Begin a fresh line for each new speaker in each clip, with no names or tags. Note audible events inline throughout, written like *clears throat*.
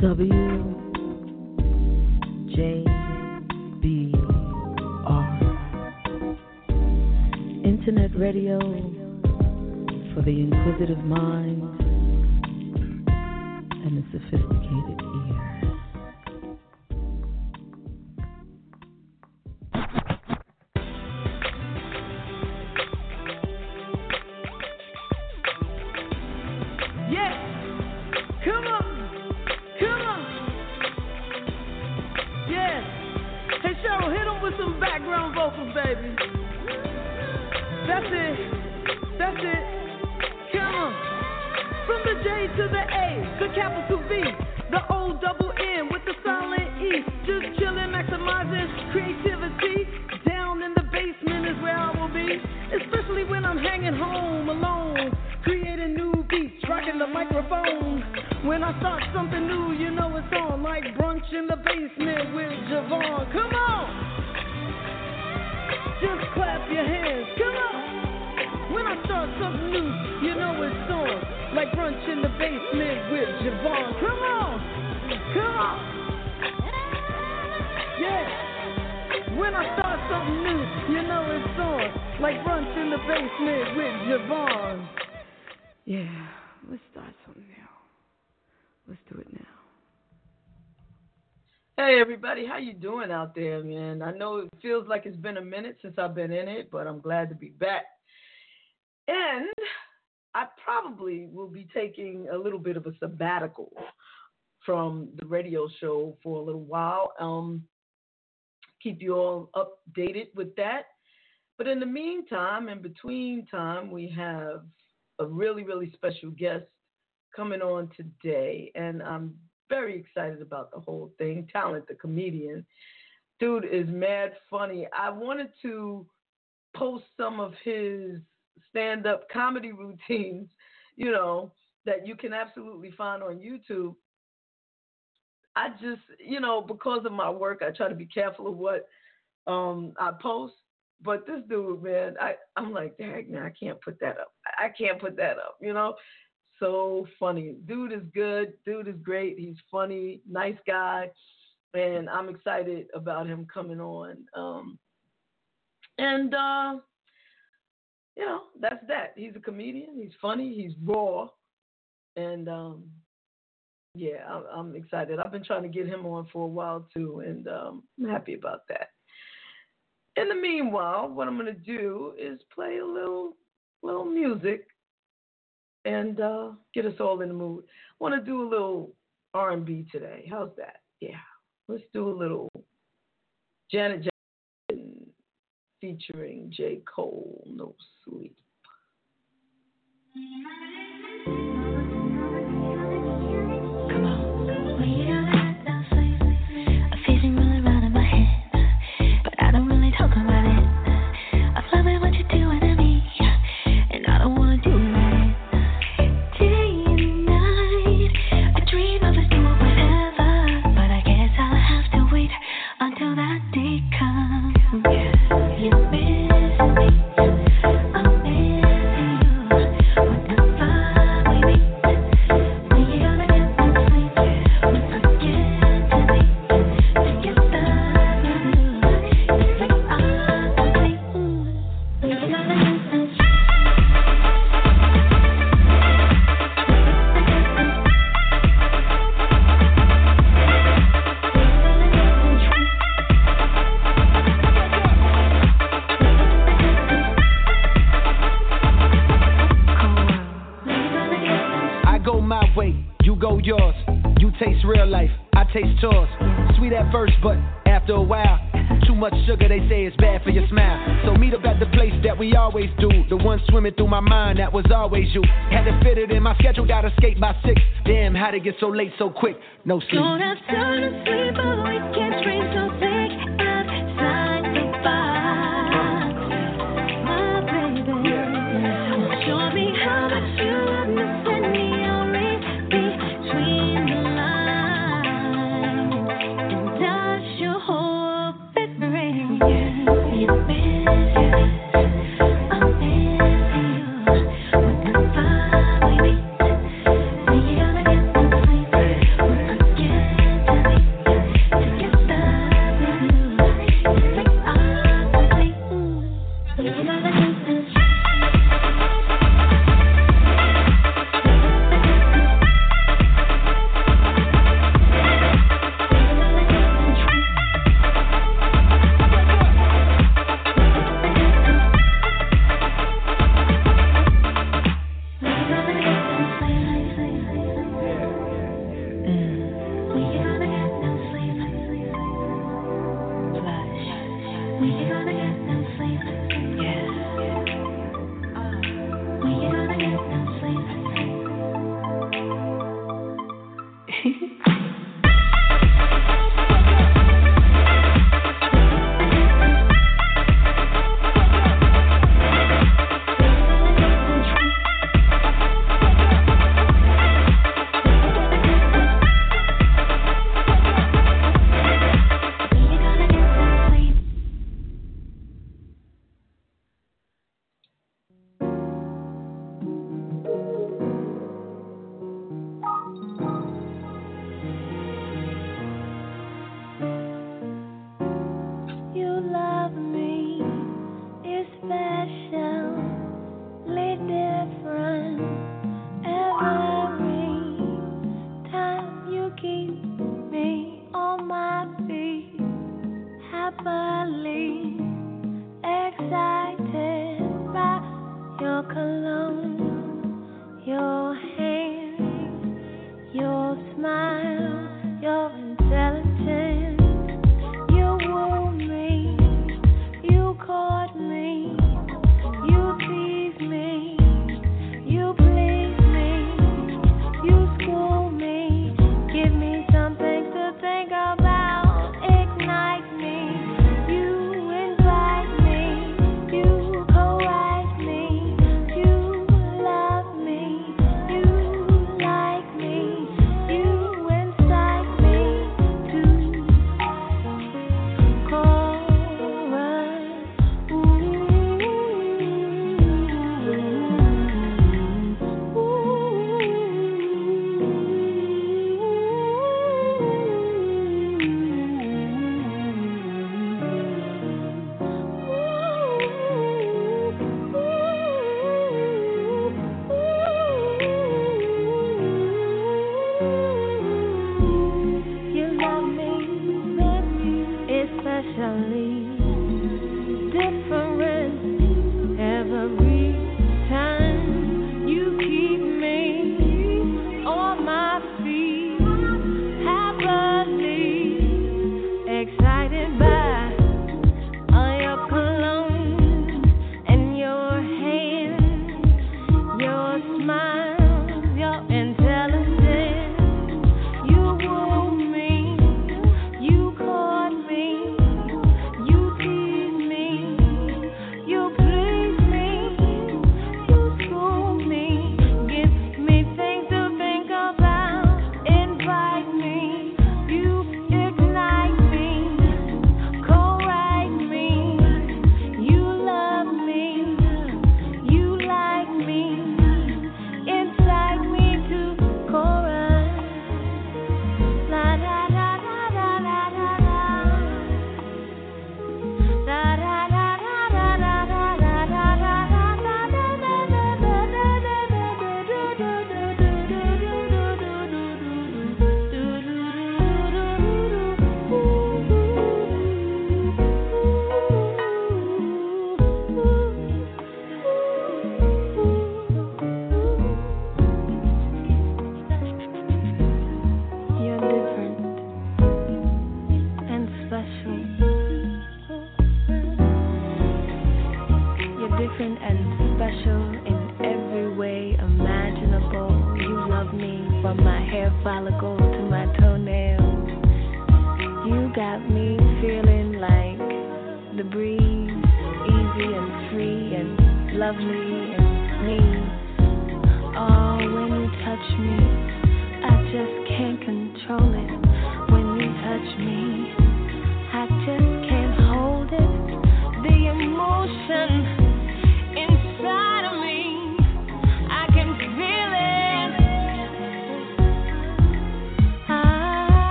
W J B R. Internet radio for the inquisitive mind
hit him with some background vocals, baby. That's it. That's it. The J to the A, the capital V, the O double N with the silent E. Just chillin', maximizing creativity. Down in the basement is where I will be. Especially when I'm hanging home alone. Creating new beats, rocking the microphone. When I start something new, you know it's on. Like brunch in the basement with JaVonne. Come on! Just clap your hands. Come on! When I start something new, you know it's on. Like brunch in the basement with JaVonne. Come on! Come on! Yeah! When I start something new, you know it's on. Like brunch in the basement with JaVonne. Yeah, let's start something new. Let's do it now. Hey everybody, how you doing out there, man? I know it feels like it's been a minute since I've been in it, but I'm glad to be back. And I probably will be taking a little bit of a sabbatical from the radio show for a little while. Um, keep you all updated with that. But in the meantime, in between time, we have a really, really special guest coming on today, and I'm very excited about the whole thing. Talent, the comedian, dude is mad funny. I wanted to post some of his stand-up comedy routines, you know, that you can absolutely find on YouTube. I just, you know, because of my work, I try to be careful of what um, I post. But this dude, man, I, I'm like, dang, man, I can't put that up. I can't put that up, you know? So funny. Dude is good. Dude is great. He's funny, nice guy. And I'm excited about him coming on. Um, and, uh, you know, that's that. He's a comedian. He's funny. He's raw. And, um, yeah, I'm, I'm excited. I've been trying to get him on for a while too, and um, I'm happy about that. In the meanwhile, what I'm to do is play a little little music and uh, get us all in the mood. I want to do a little R&B today. How's that? Yeah, let's do a little Janet featuring J. Cole, No Sleep.
It get so late so quick? No sleep.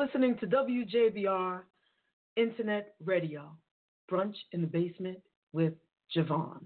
listening to WJBR Internet Radio, Brunch in the Basement with
JaVonne.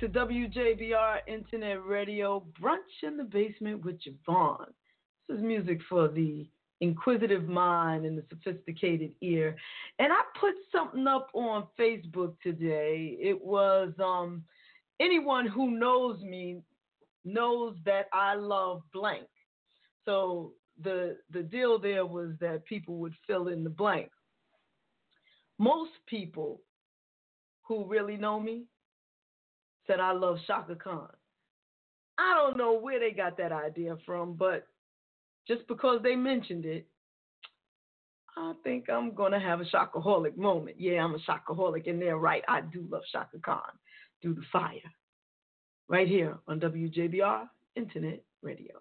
to
WJBR Internet Radio Brunch in the Basement with JaVonne. This is music for the inquisitive mind and the sophisticated ear. And I put something up on Facebook today. It was um, anyone who knows me knows that I love blank. So the the deal there was that people would fill in the blank. Most people who really know me said, I love Chaka Khan. I don't know where they got that idea from, but just because they mentioned it, I think I'm going to have a shockaholic moment. Yeah, I'm a shockaholic, and they're right. I do love Chaka Khan through the fire. Right here on WJBR Internet Radio.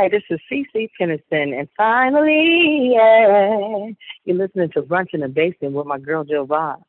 Hi, this is CC Tennyson, and finally, yeah, you're listening to Brunch in the Basement with my girl
JaVonne.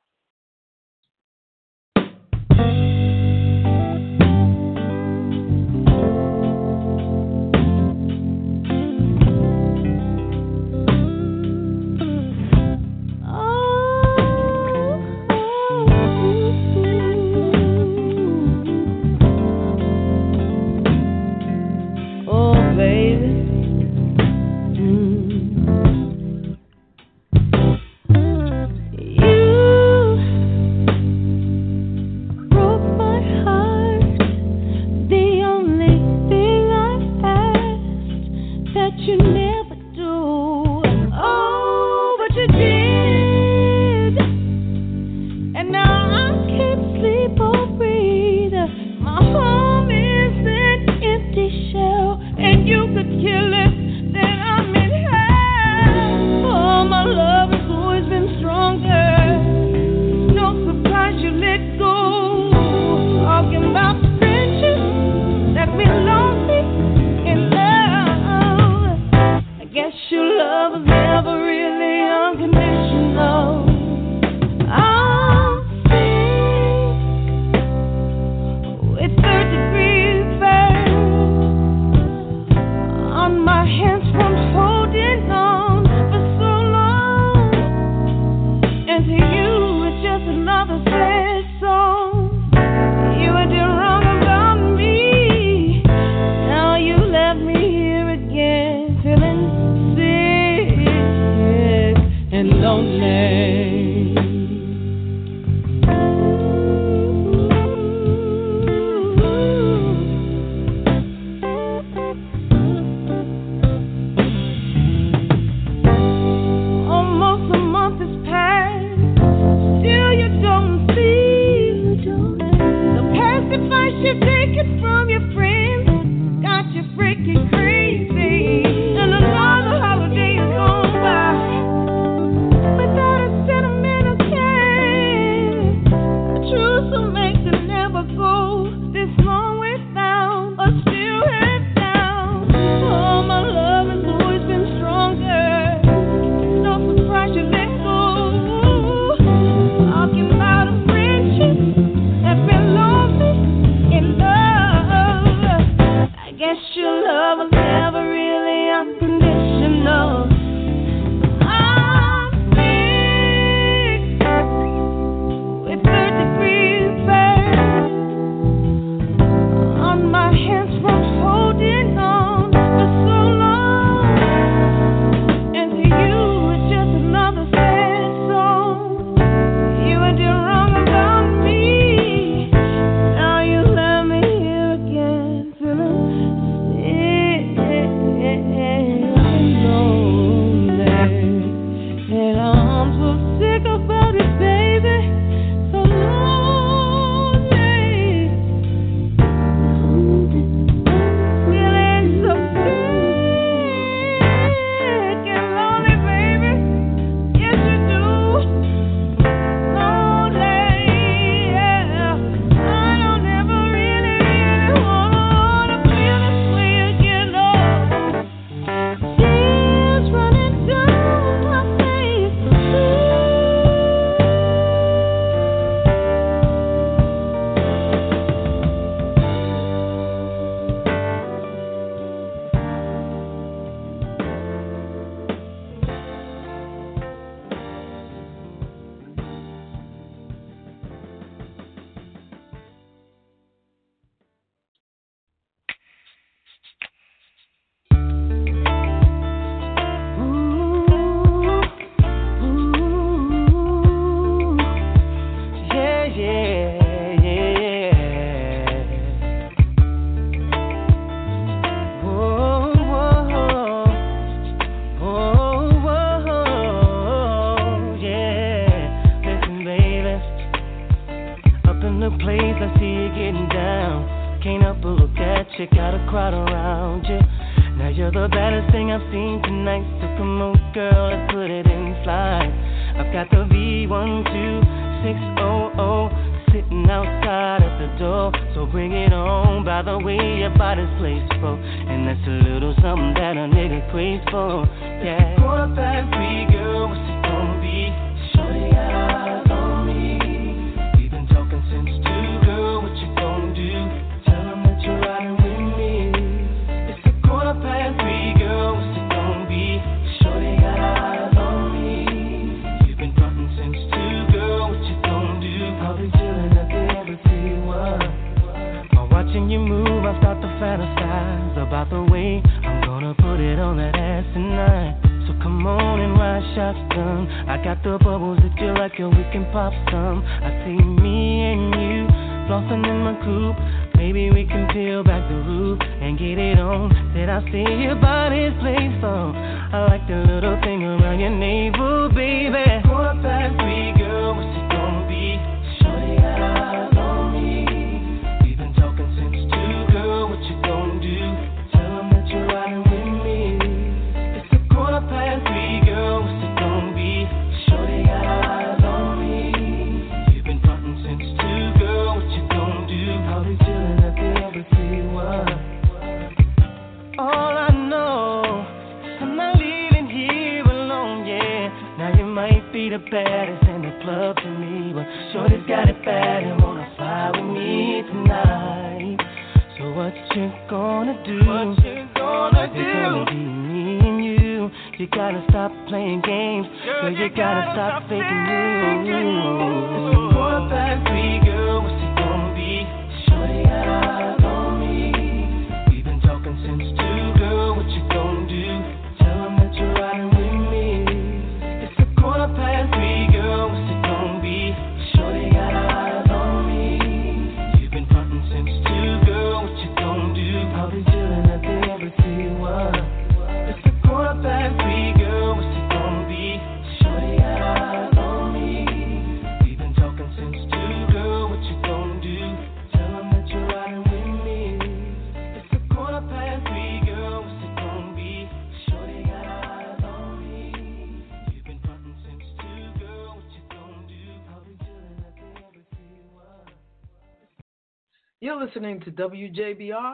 WJBR,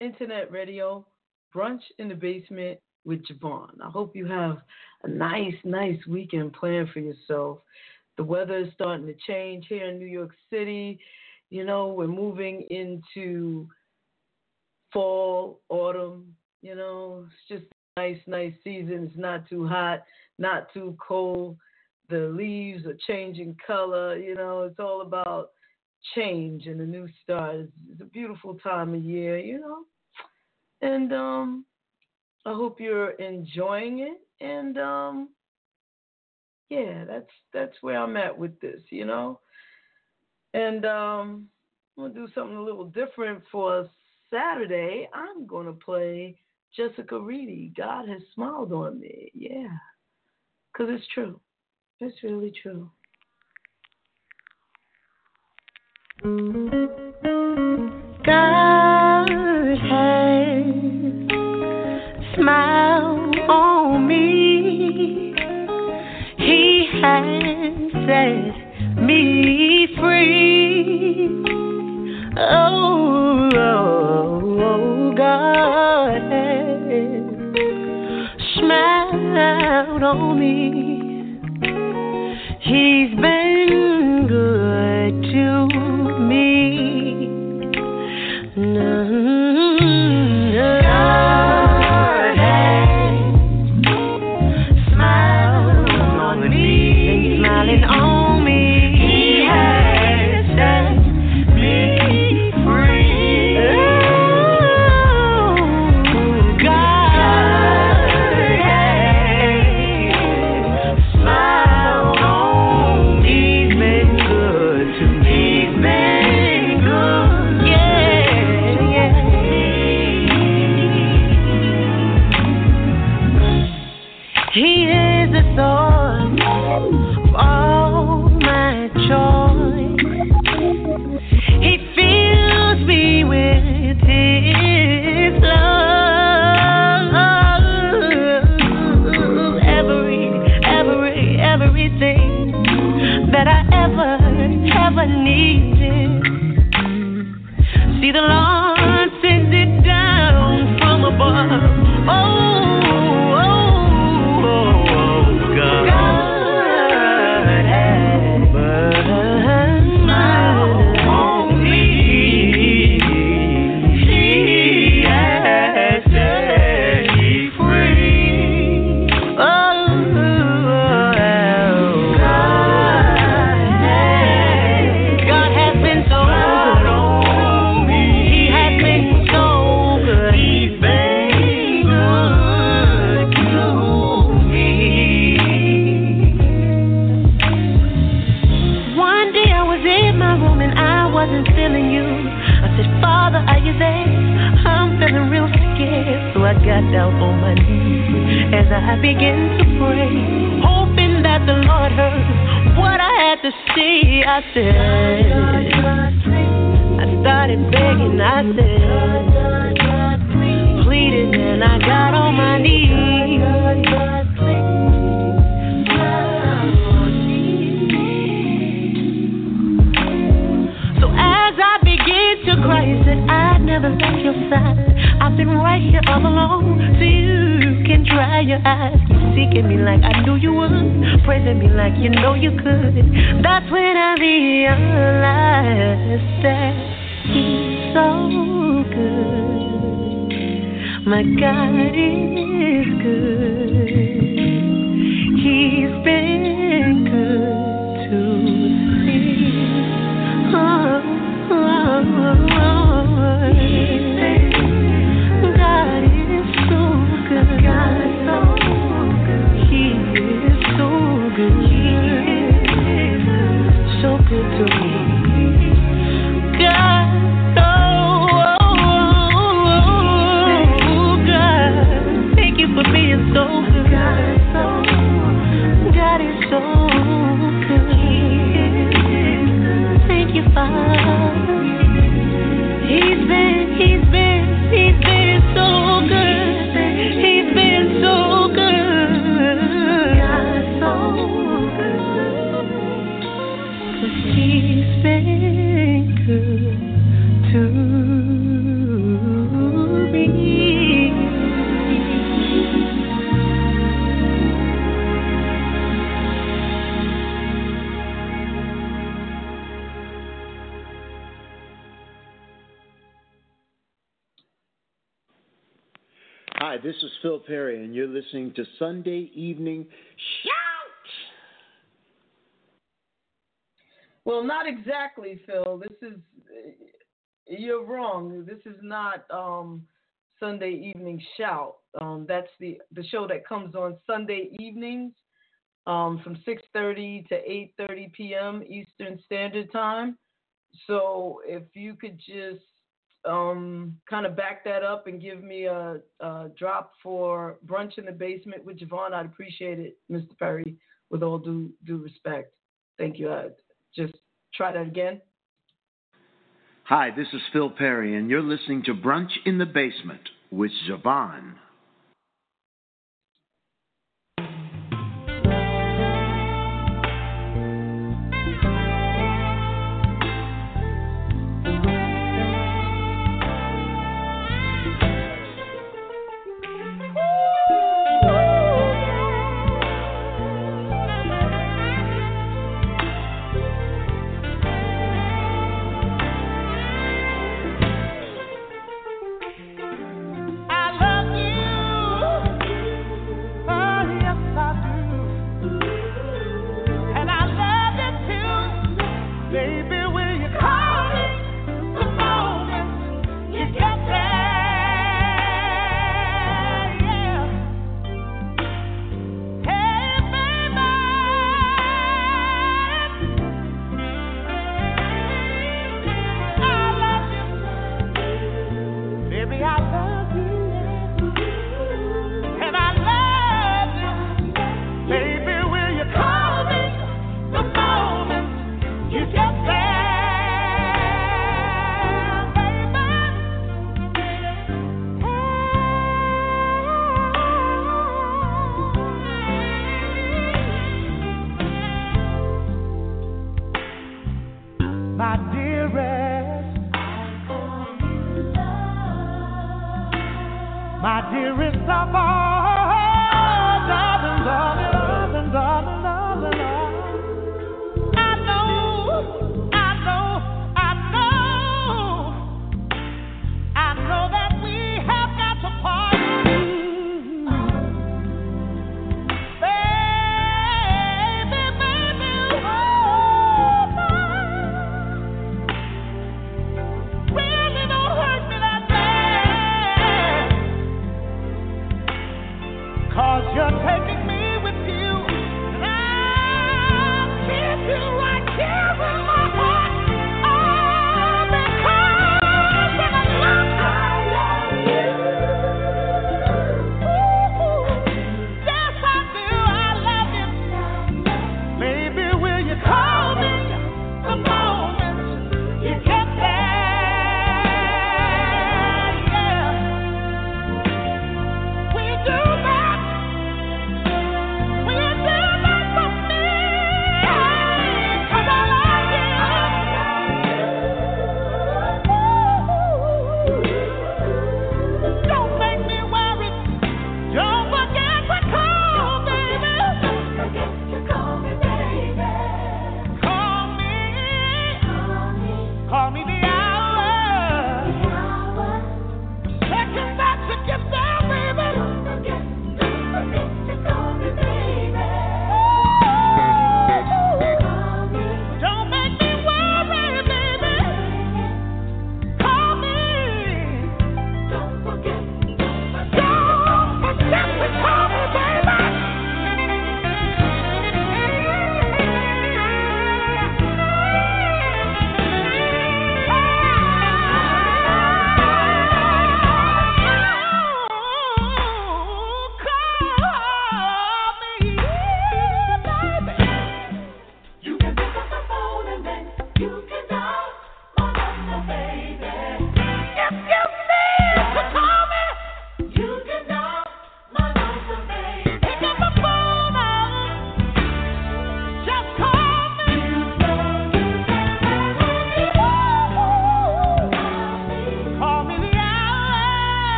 Internet Radio, Brunch in the Basement with JaVonne. I hope you have a nice, nice weekend planned for yourself. The weather is starting to change here in New York City. You know, we're moving into fall, autumn. You know, it's just a nice, nice season. It's not too hot, not too cold. The leaves are changing color. You know, it's all about change and a new start. It's, a beautiful time of year, you know. And um, I hope you're enjoying it. And um, yeah, that's that's where I'm at with this, you know. And um, I'm gonna do something a little different for Saturday. I'm gonna play Jessica Reedy. God has smiled on me. Yeah, cause it's true. It's really true.
god has smiled on me. He has said me free. Oh, oh, oh, He's been
shout. Um, that's the the show that comes on Sunday evenings um, from 6:30 to 8:30 p.m. Eastern Standard Time. So if you could just um, kind of back that up and give me a, a, drop for brunch in the basement with JaVonne, I'd appreciate it, Mr. Perry. With all due due respect, thank you. I'd just try that again.
Hi, this is Phil Perry, and you're listening to Brunch in the Basement with
JaVonne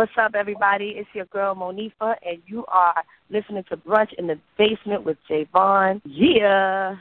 What's up, everybody? It's your girl Monifa, and you are listening to Brunch in the Basement with JaVonne. Yeah.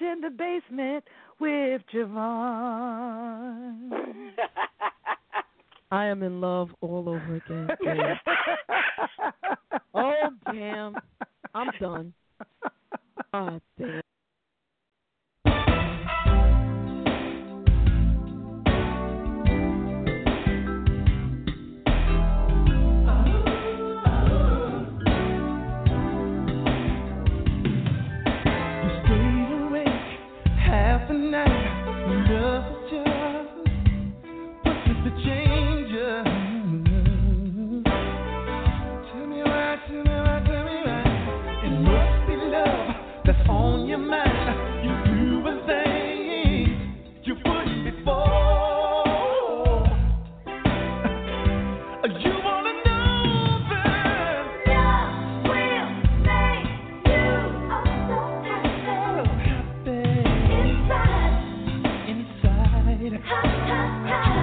in the basement with JaVonne. *laughs*
I am in love all over again. *laughs* Oh damn! I'm done. *laughs*
Ah, oh damn!
Ha, ha, ha.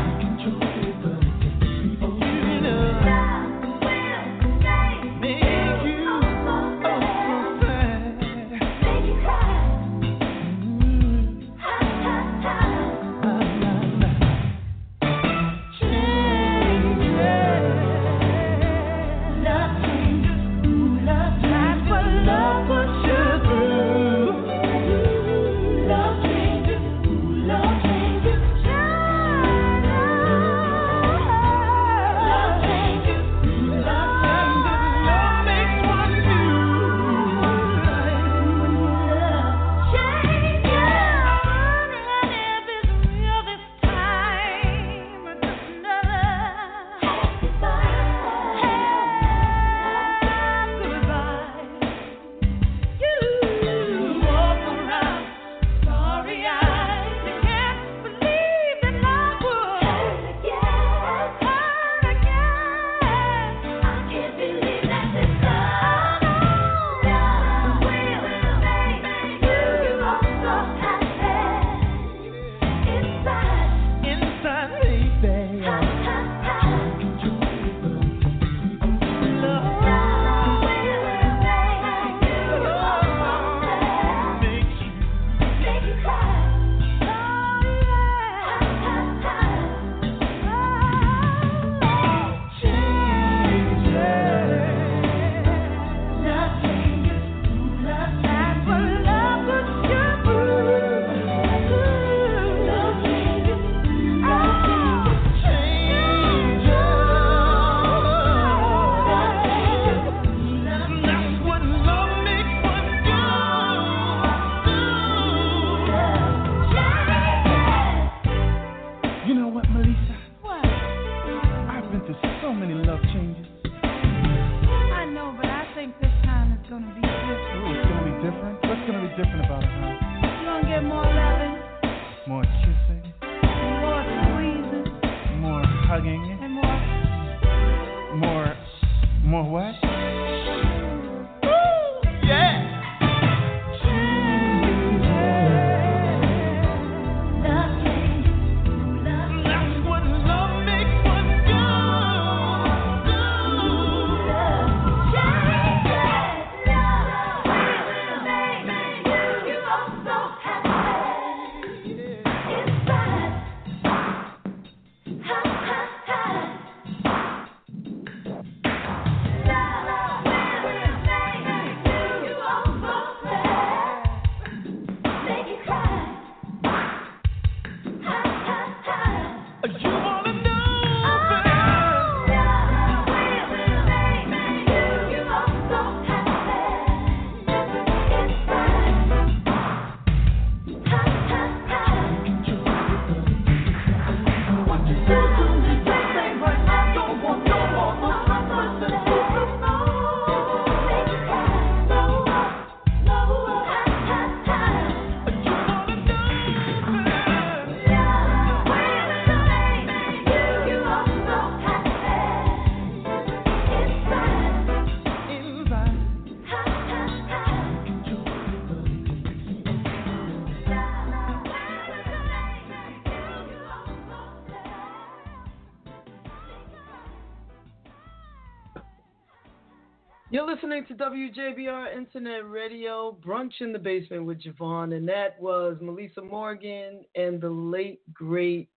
To WJBR Internet Radio, Brunch in the Basement with JaVonne, and that was Melissa Morgan and the late, great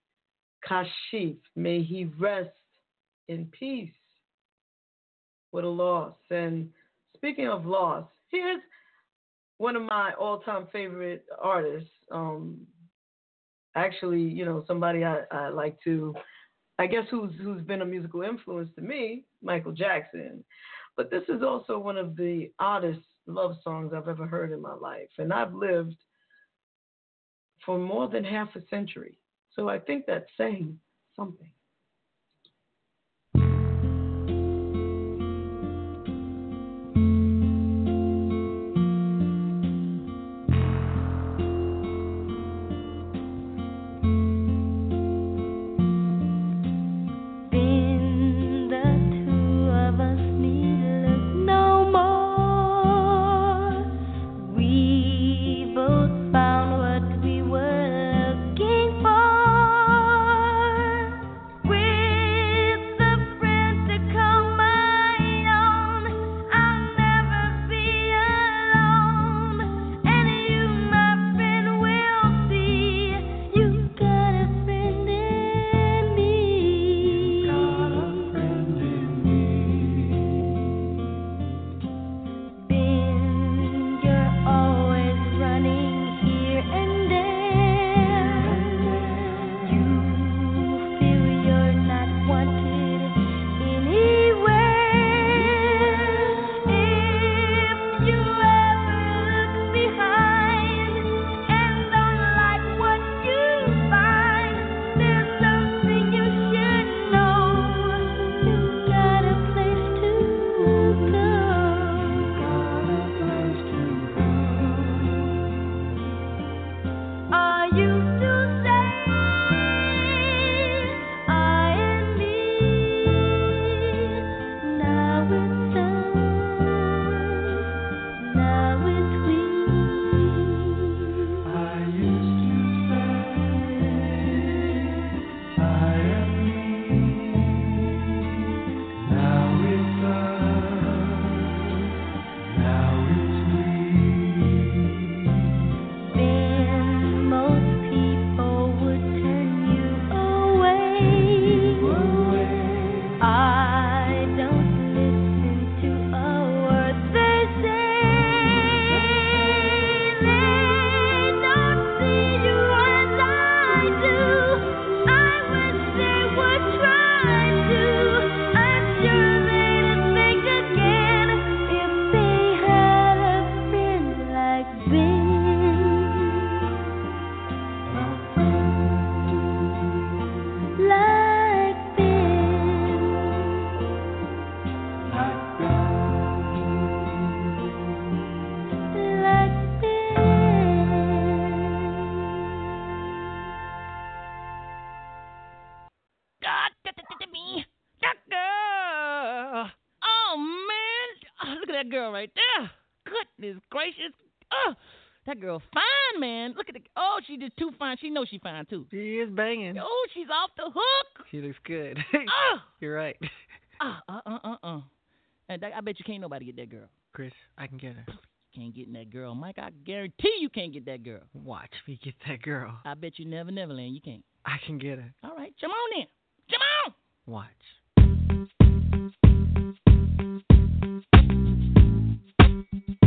Kashif. May he rest in peace. What a loss. And speaking of loss, here's one of my all time favorite artists. Um, actually, you know, somebody I, I like to, I guess, who's who's been a musical influence to me, Michael Jackson. But this is also one of the oddest love songs I've ever heard in my life. And I've lived for more than half a century. So I think that's saying something.
Girl fine, man. Look at the. Oh, she just too fine. She knows she fine, too.
She is banging.
Oh, she's off the hook.
She looks good. *laughs*
Oh.
You're right.
Uh, uh, uh, uh, uh. And that, I bet you can't nobody get that girl.
Chris, I can get her.
Can't get in that girl. Mike, I guarantee you can't get that girl.
Watch me get that girl.
I bet you never, never land. You can't.
I can get her.
All right, come on in. Come on.
Watch. I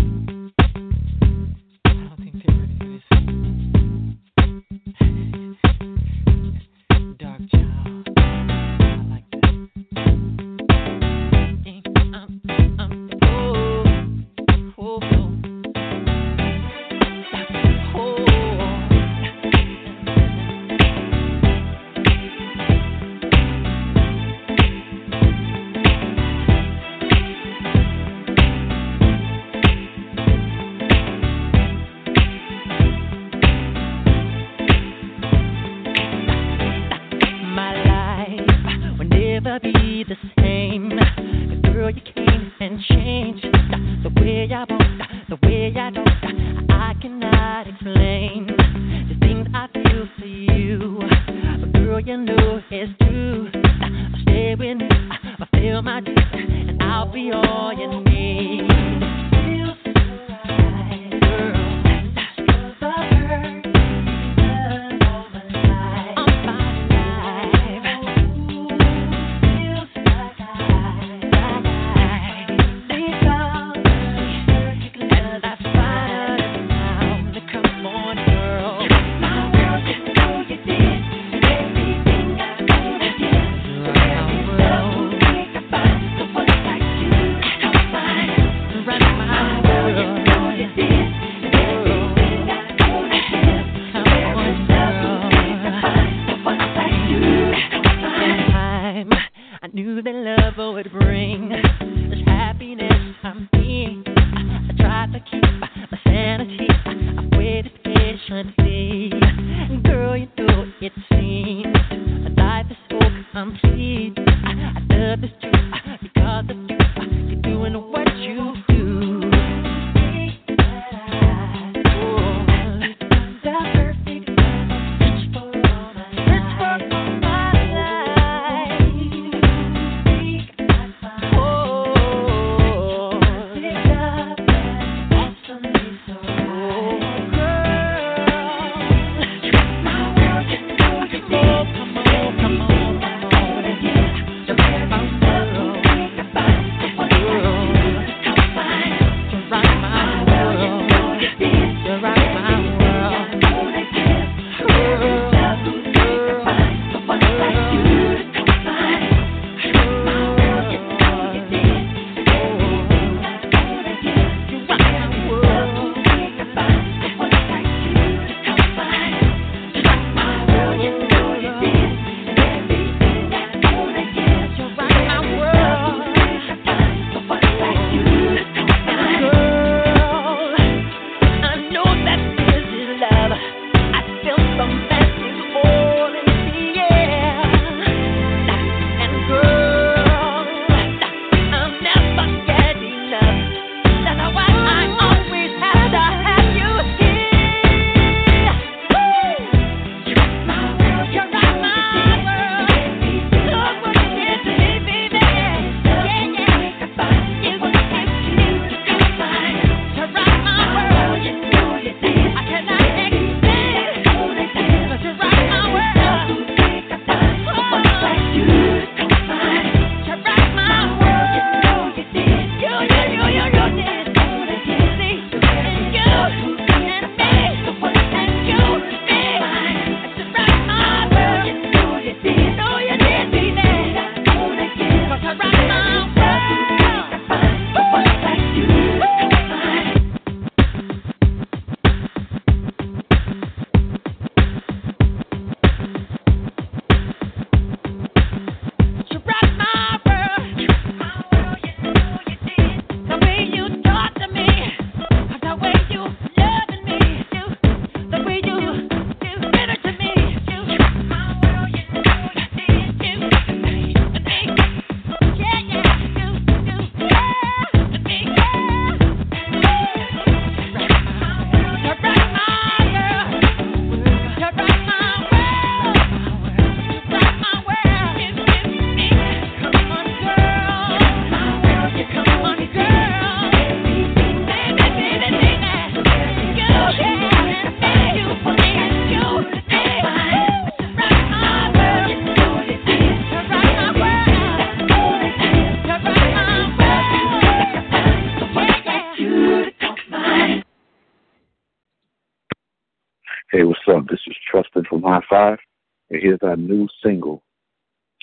here's our new single,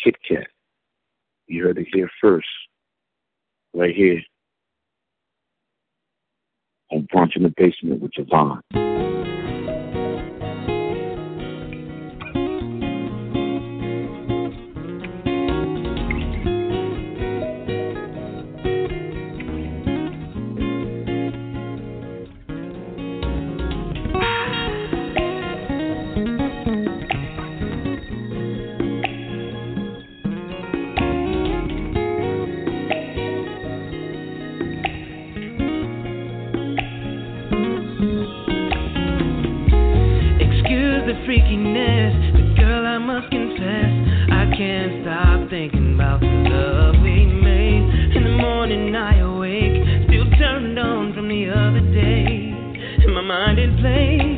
Kit Kat. You heard it here first, right here on Brunch in the Basement with
JaVonne. freakiness. But girl, I must confess, I can't stop thinking about the love we made. In the morning, I awake, still turned on from the other day. And my mind in place.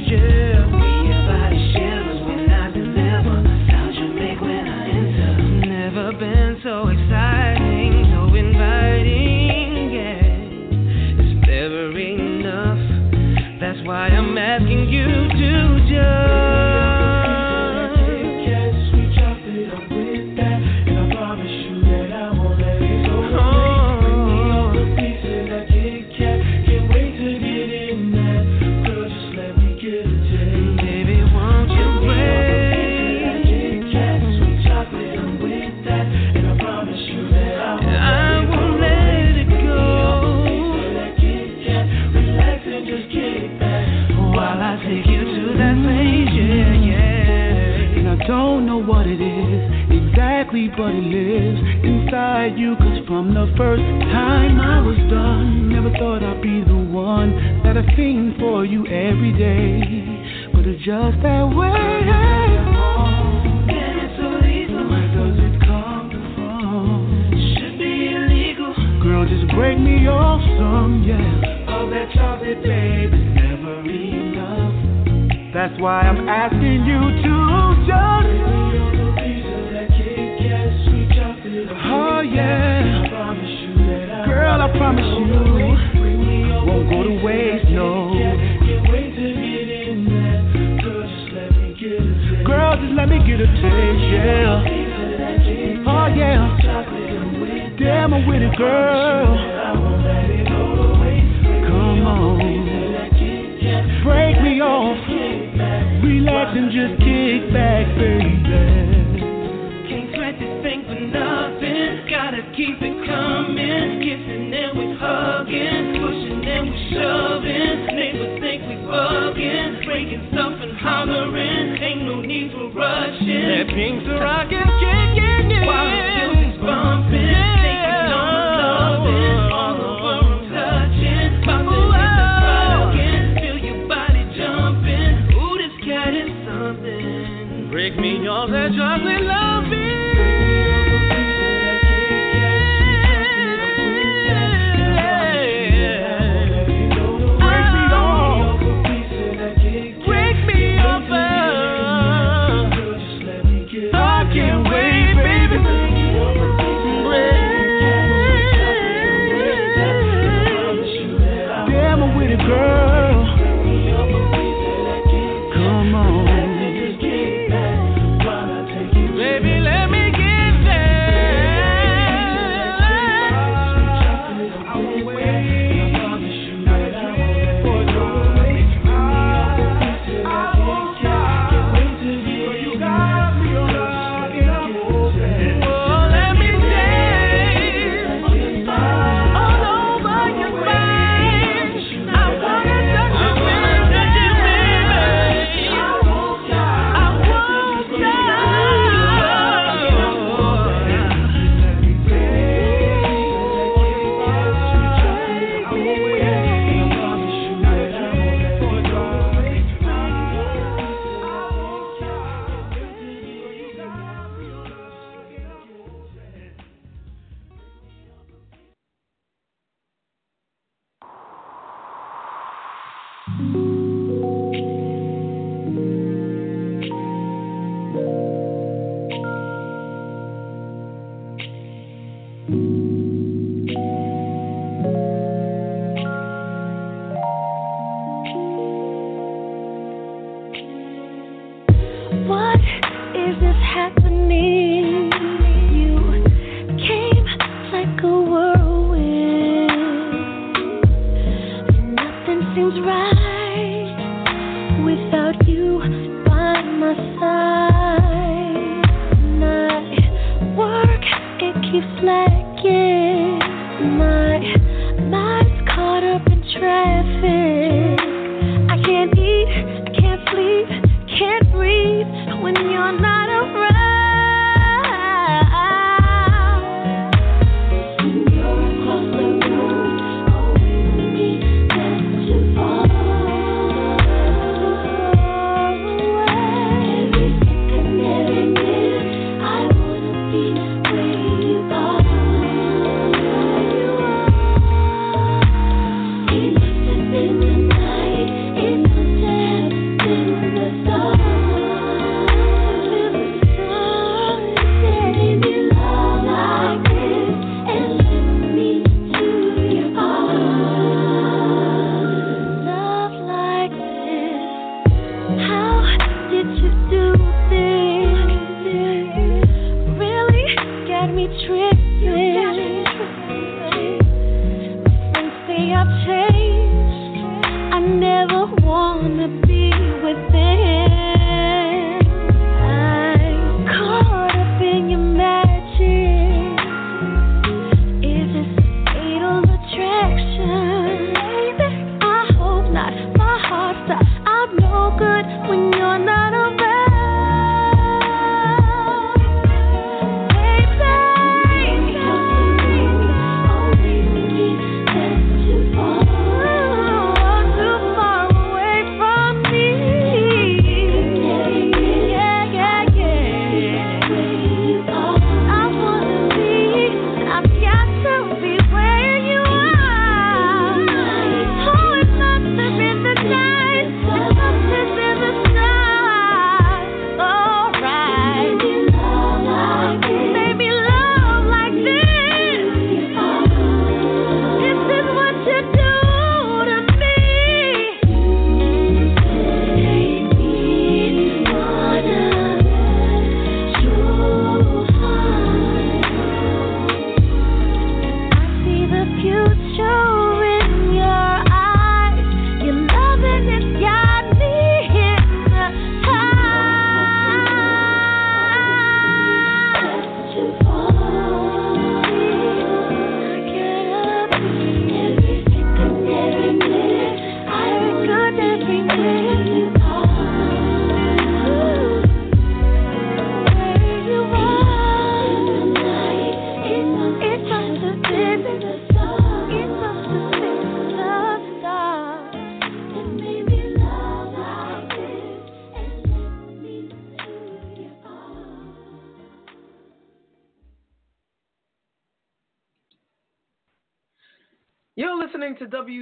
But it lives inside you. Cause from the first time I was done, never thought I'd be the one that I fiend for you every day. But it's just that way. Girl, just break me off some, yeah.
All that chocolate, babe, is never enough.
That's why I'm asking you to just. Oh yeah. Girl, I promise you won't go to waste, no. Girl, just let me get a taste, yeah. Oh yeah. Damn, I'm with it, girl. Come on. Break me off. Relax and just kick back, baby.
Keep it coming. Kissing and we hugging. Pushing and we shoving. Neighbors think we bugging. Breaking stuff and hollering. Ain't no need for rushing. That pink's a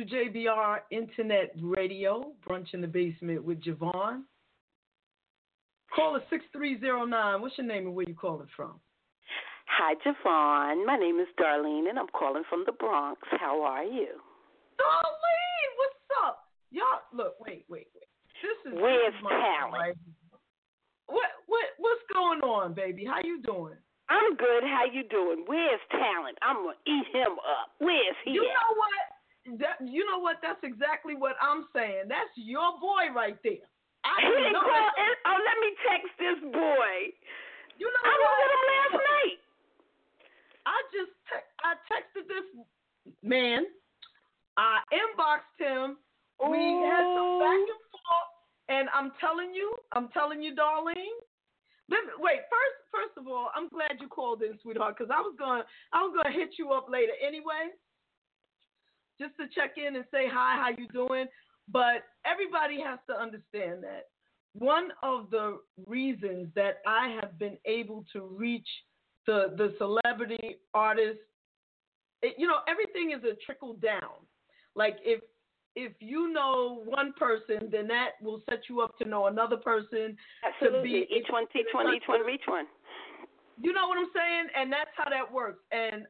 to
WJBR Internet Radio, Brunch in the Basement with JaVonne. Call us 6309. What's your name and where you calling from?
Hi, JaVonne. My name is Darlene, and I'm calling from the Bronx. How are you?
Darlene, what's up? Y'all, look, wait, wait, wait. This is
Where's
my
talent?
What, what, what's going on, baby? How you doing?
I'm good. How you doing? Where's talent? I'm gonna eat him up. Where's he?
You
at?
know what? That, you know what? That's exactly what I'm saying. That's your boy right there. I
He
didn't know
call. and- Oh, let me text this boy.
You know
I was
what?
with him last night.
I just te- I texted this man. I inboxed him. We had some back and forth, and I'm telling you, I'm telling you, Darlene. Wait, first, first of all, I'm glad you called in, sweetheart, because I was gonna, I was going to hit you up later anyway, just to check in and say hi, how you doing. But everybody has to understand that one of the reasons that I have been able to reach the the celebrity artists, it, you know, everything is a trickle down. Like if if you know one person, then that will set you up to know another person.
Absolutely.
To be
Each one teach one, each one reach one.
You know what I'm saying? And that's how that works. And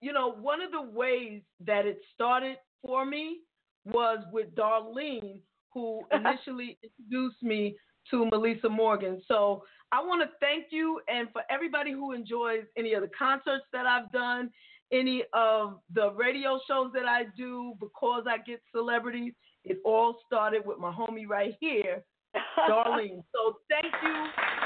you know, one of the ways that it started for me was with Darlene, who *laughs* initially introduced me to Melissa Morgan. So I want to thank you, and for everybody who enjoys any of the concerts that I've done, any of the radio shows that I do, because I get celebrities, it all started with my homie right here, *laughs* Darlene. So thank you.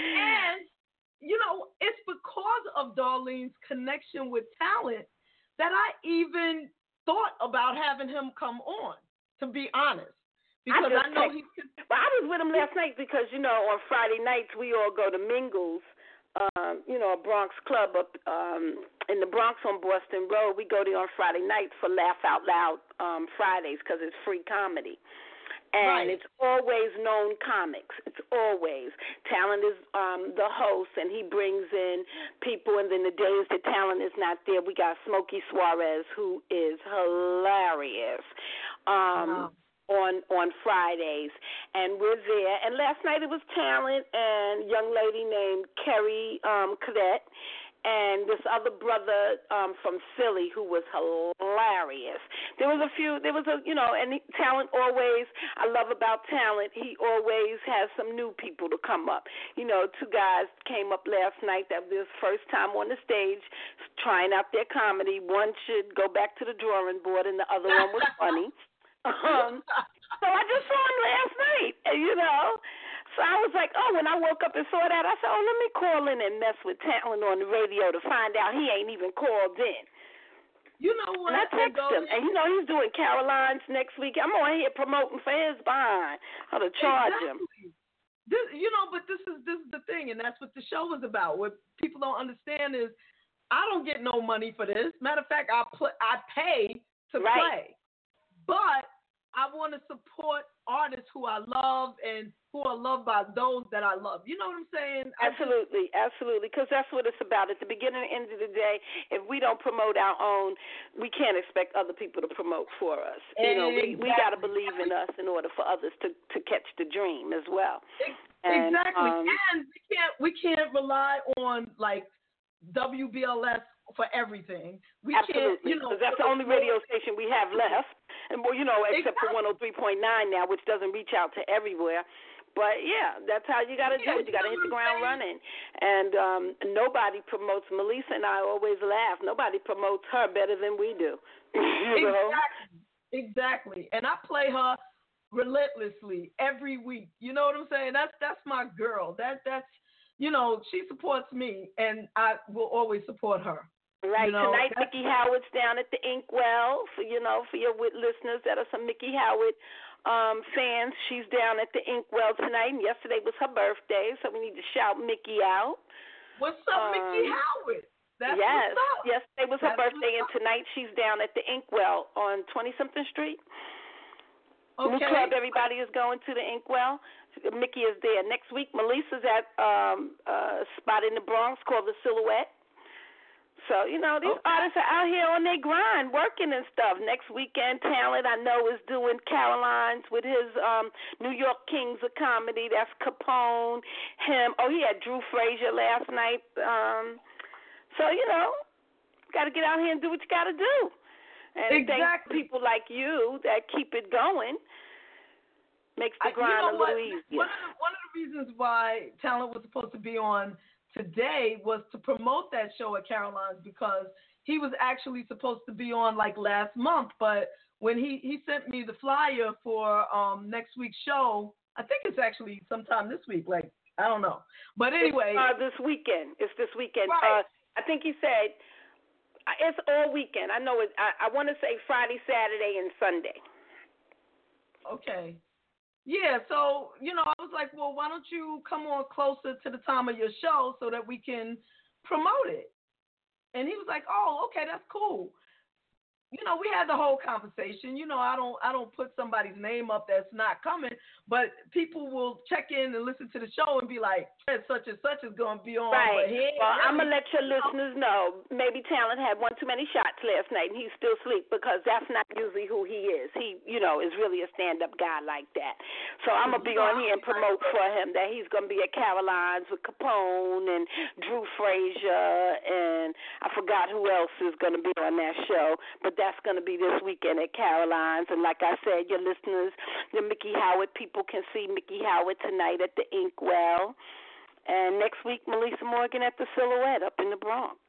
And, you know, it's because of Darlene's connection with talent that I even thought about having him come on, to be honest. Because I,
just
know
text-
he's.
Well, I was with him last night because you know on Friday nights we all go to Mingles, um, you know a Bronx club up um, in the Bronx on Boston Road. We go there on Friday nights for Laugh Out Loud um, Fridays because it's free comedy. And
Right.
it's always known comics. It's always talent is um, the host, and he brings in people. And then the days that talent is not there, we got Smokey Suarez, who is hilarious. Um, on on Fridays, and we're there. And last night it was talent and young lady named Kerry um, Coddett, and this other brother um from Philly who was hilarious. There was a few there was a you know, and talent always I love about talent, he always has some new people to come up. You know, two guys came up last night that was first time on the stage trying out their comedy. One should go back to the drawing board and the other one was funny. *laughs* Um so I just saw him last night, you know. So I was like, oh, when I woke up and saw that, I said, oh, let me call in and mess with Talent on the radio to find out he ain't even called in.
You know what?
And I text him, and you know he's doing Caroline's next week. I'm on here promoting for his behind. How to charge him?
This, you know, but this is this is the thing, and that's what the show is about. What people don't understand is, I don't get no money for this. Matter of fact, I put I pay to
Right.
play, but I want to support artists who I love and who are loved by those that I love. You know what I'm saying?
Absolutely, absolutely, because that's what it's about. At the beginning and end of the day, if we don't promote our own, we can't expect other people to promote for us. You know, we we got to believe in us in order for others to to catch the dream as well. And,
exactly.
um,
and we can't we can't rely on like WBLS for everything. We
Absolutely,
can't, you know,
that's the only radio station we have left, and well, you know, except for 103.9 now, which doesn't reach out to everywhere. But yeah, that's how you got to do it. You got to hit the ground running. And um nobody promotes. Melissa and I always laugh. Nobody promotes her better than we do. *laughs* you know?
Exactly. Exactly. And I play her relentlessly every week. You know what I'm saying? That's that's my girl. That that's you know, she supports me and I will always support her.
Right
You know,
tonight, Miki Howard's down at the Inkwell for you know for your wit- listeners that are some Miki Howard um fans. She's down at the Inkwell tonight, and yesterday was her birthday, so we need to shout Miki out.
What's up, Miki
Um,
Howard? That's
yes, yesterday was her
That's
birthday, and tonight she's down at the Inkwell on Twenty something Street. New club, everybody is going to the Inkwell. Miki is there next week. Melissa's at um a spot in the Bronx called the Silhouette. So you know these artists are out here on their grind, working and stuff. Next weekend, talent I know is doing Caroline's with his um New York Kings of Comedy. That's Capone, him. Oh, he had Drew Frazier last night. Um, so you know, got to get out here and do what you got to do. And thank people like you that keep it going. Makes the
I-
grind
you know
a little
what?
easier.
One of, the, one of the reasons why Talent was supposed to be on today was to promote that show at Caroline's because he was actually supposed to be on like last month, but when he he sent me the flyer for um next week's show, I think it's actually sometime this week, like I don't know. But anyway,
uh, this weekend. It's this weekend.
Right.
Uh, I think he said uh, it's all weekend. I know it. I, I want to say Friday, Saturday, and Sunday.
Okay. Yeah, so, you know, I was like, well, why don't you come on closer to the time of your show so that we can promote it? And he was like, oh, okay, that's cool. You know, we had the whole conversation. You know, I don't I don't put somebody's name up that's not coming, but people will check in and listen to the show and be like, "Fred such and such is going to be on.
Right. Well, I'm gonna let your listeners know. Maybe Talent had one too many shots last night, and he's still asleep because that's not usually who he is. He, you know, is really a stand-up guy like that. So I'm gonna be on here and promote for him that he's gonna be at Caroline's with Capone and Drew Frazier, and I forgot who else is gonna be on that show, but that's gonna be this weekend at Caroline's. And like I said, your listeners, the Miki Howard people can see Miki Howard tonight at the Inkwell. And next week, Melissa Morgan at the Silhouette up in the Bronx.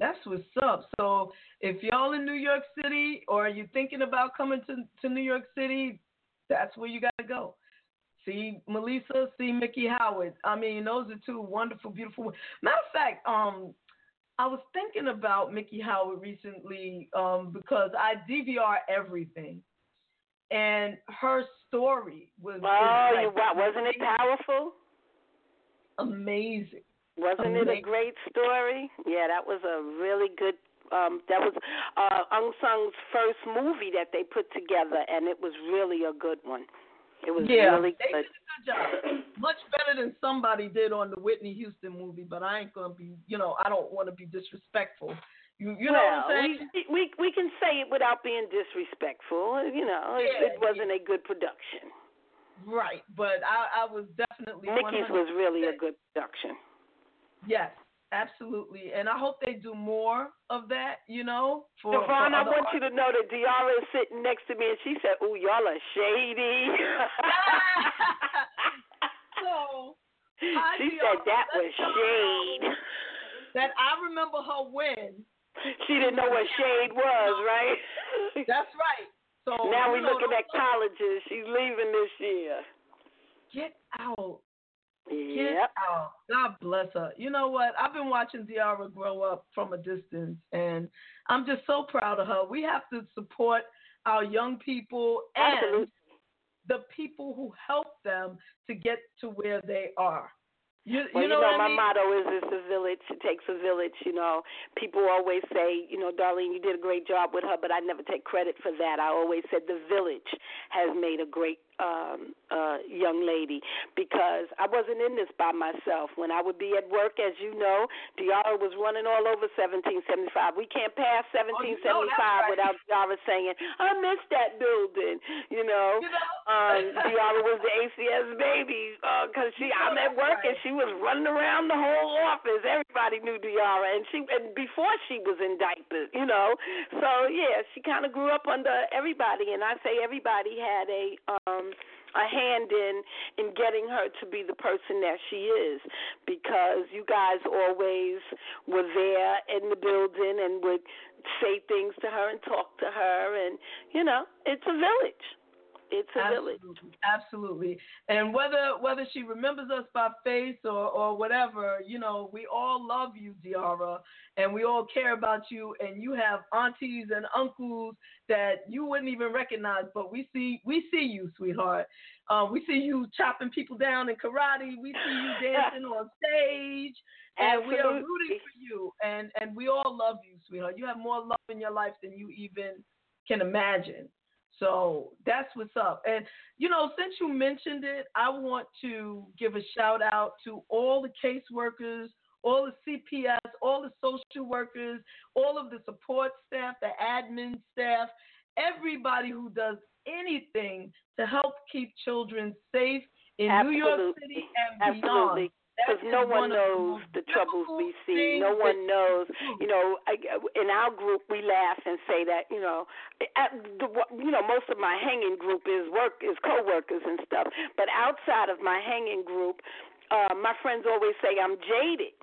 That's what's up. So if y'all in New York City or you thinking about coming to, to New York City, that's where you got to go. See Melissa, see Miki Howard. I mean, those are two wonderful, beautiful. Matter of fact, um, I was thinking about Miki Howard recently um, because I DVR everything, and her story was.
Oh,
like
you wa- wasn't it powerful?
Amazing.
Wasn't it a great story? Yeah, that was a really good. Um, that was uh, Ung Sung's first movie that they put together, and it was really a good one. It was
yeah,
really
they
good.
did a good job. *clears throat* Much better than somebody did on the Whitney Houston movie, but I ain't gonna be, you know, I don't want to be disrespectful. You, you know
well,
what I'm saying?
we, we we can say it without being disrespectful. You know, it,
Yeah,
it wasn't a good production.
Right, but I, I was definitely.
Miki's was really a good production.
Yes, absolutely. And I hope they do more of that. You know, for, for
I want you to know that Diara is sitting next to me, and she said, "Ooh, y'all are shady." *laughs*
So I
she said that was shade.
that I remember her when.
She didn't know what shade was, right?
That's right. So
now we're looking at colleges. She's leaving this year.
Get out.
Yep.
God bless her. You know what? I've been watching Diara grow up from a distance, and I'm just so proud of her. We have to support our young people and
Absolutely.
the people who help them to get to where they are. You,
Well,
you know,
know,
what
my
I mean?
motto is it's a village. It takes a village. You know, people always say, you know, Darlene, you did a great job with her, but I never take credit for that. I always said the village has made a great um uh young lady because I wasn't in this by myself. When I would be at work, as you know, Diara was running all over 1775. We can't pass 1775
Oh, right.
without Diara saying, "I miss that building." You know, um, *laughs* Diara was the ACS baby because she. I'm at work and she was running around the whole office. Everybody knew Diara, and she and before she was in diapers, you know. So yeah, she kind of grew up under everybody, and I say everybody had a um a hand in in getting her to be the person that she is because you guys always were there in the building and would say things to her and talk to her and you know it's a village it's a village
Absolutely, absolutely. And whether whether she remembers us by face or or whatever, you know, we all love you, Diara, and we all care about you. And you have aunties and uncles that you wouldn't even recognize, but we see we see you, sweetheart. Um, we see you chopping people down in karate. We see you *laughs* dancing on stage, and we are rooting for you. And and we all love you, sweetheart. You have more love in your life than you even can imagine. So that's what's up. And you know, since you mentioned it, I want to give a shout out to all the caseworkers, all the CPS, all the social workers, all of the support staff, the admin staff, everybody who does anything to help keep children safe in New York City and beyond.
Absolutely.
That
Because no
one
one
of the
knows the troubles we see. No one knows. You know, I, in our group, we laugh and say that you know, at the, you know, most of my hanging group is work is coworkers and stuff. But outside of my hanging group, uh, my friends always say I'm jaded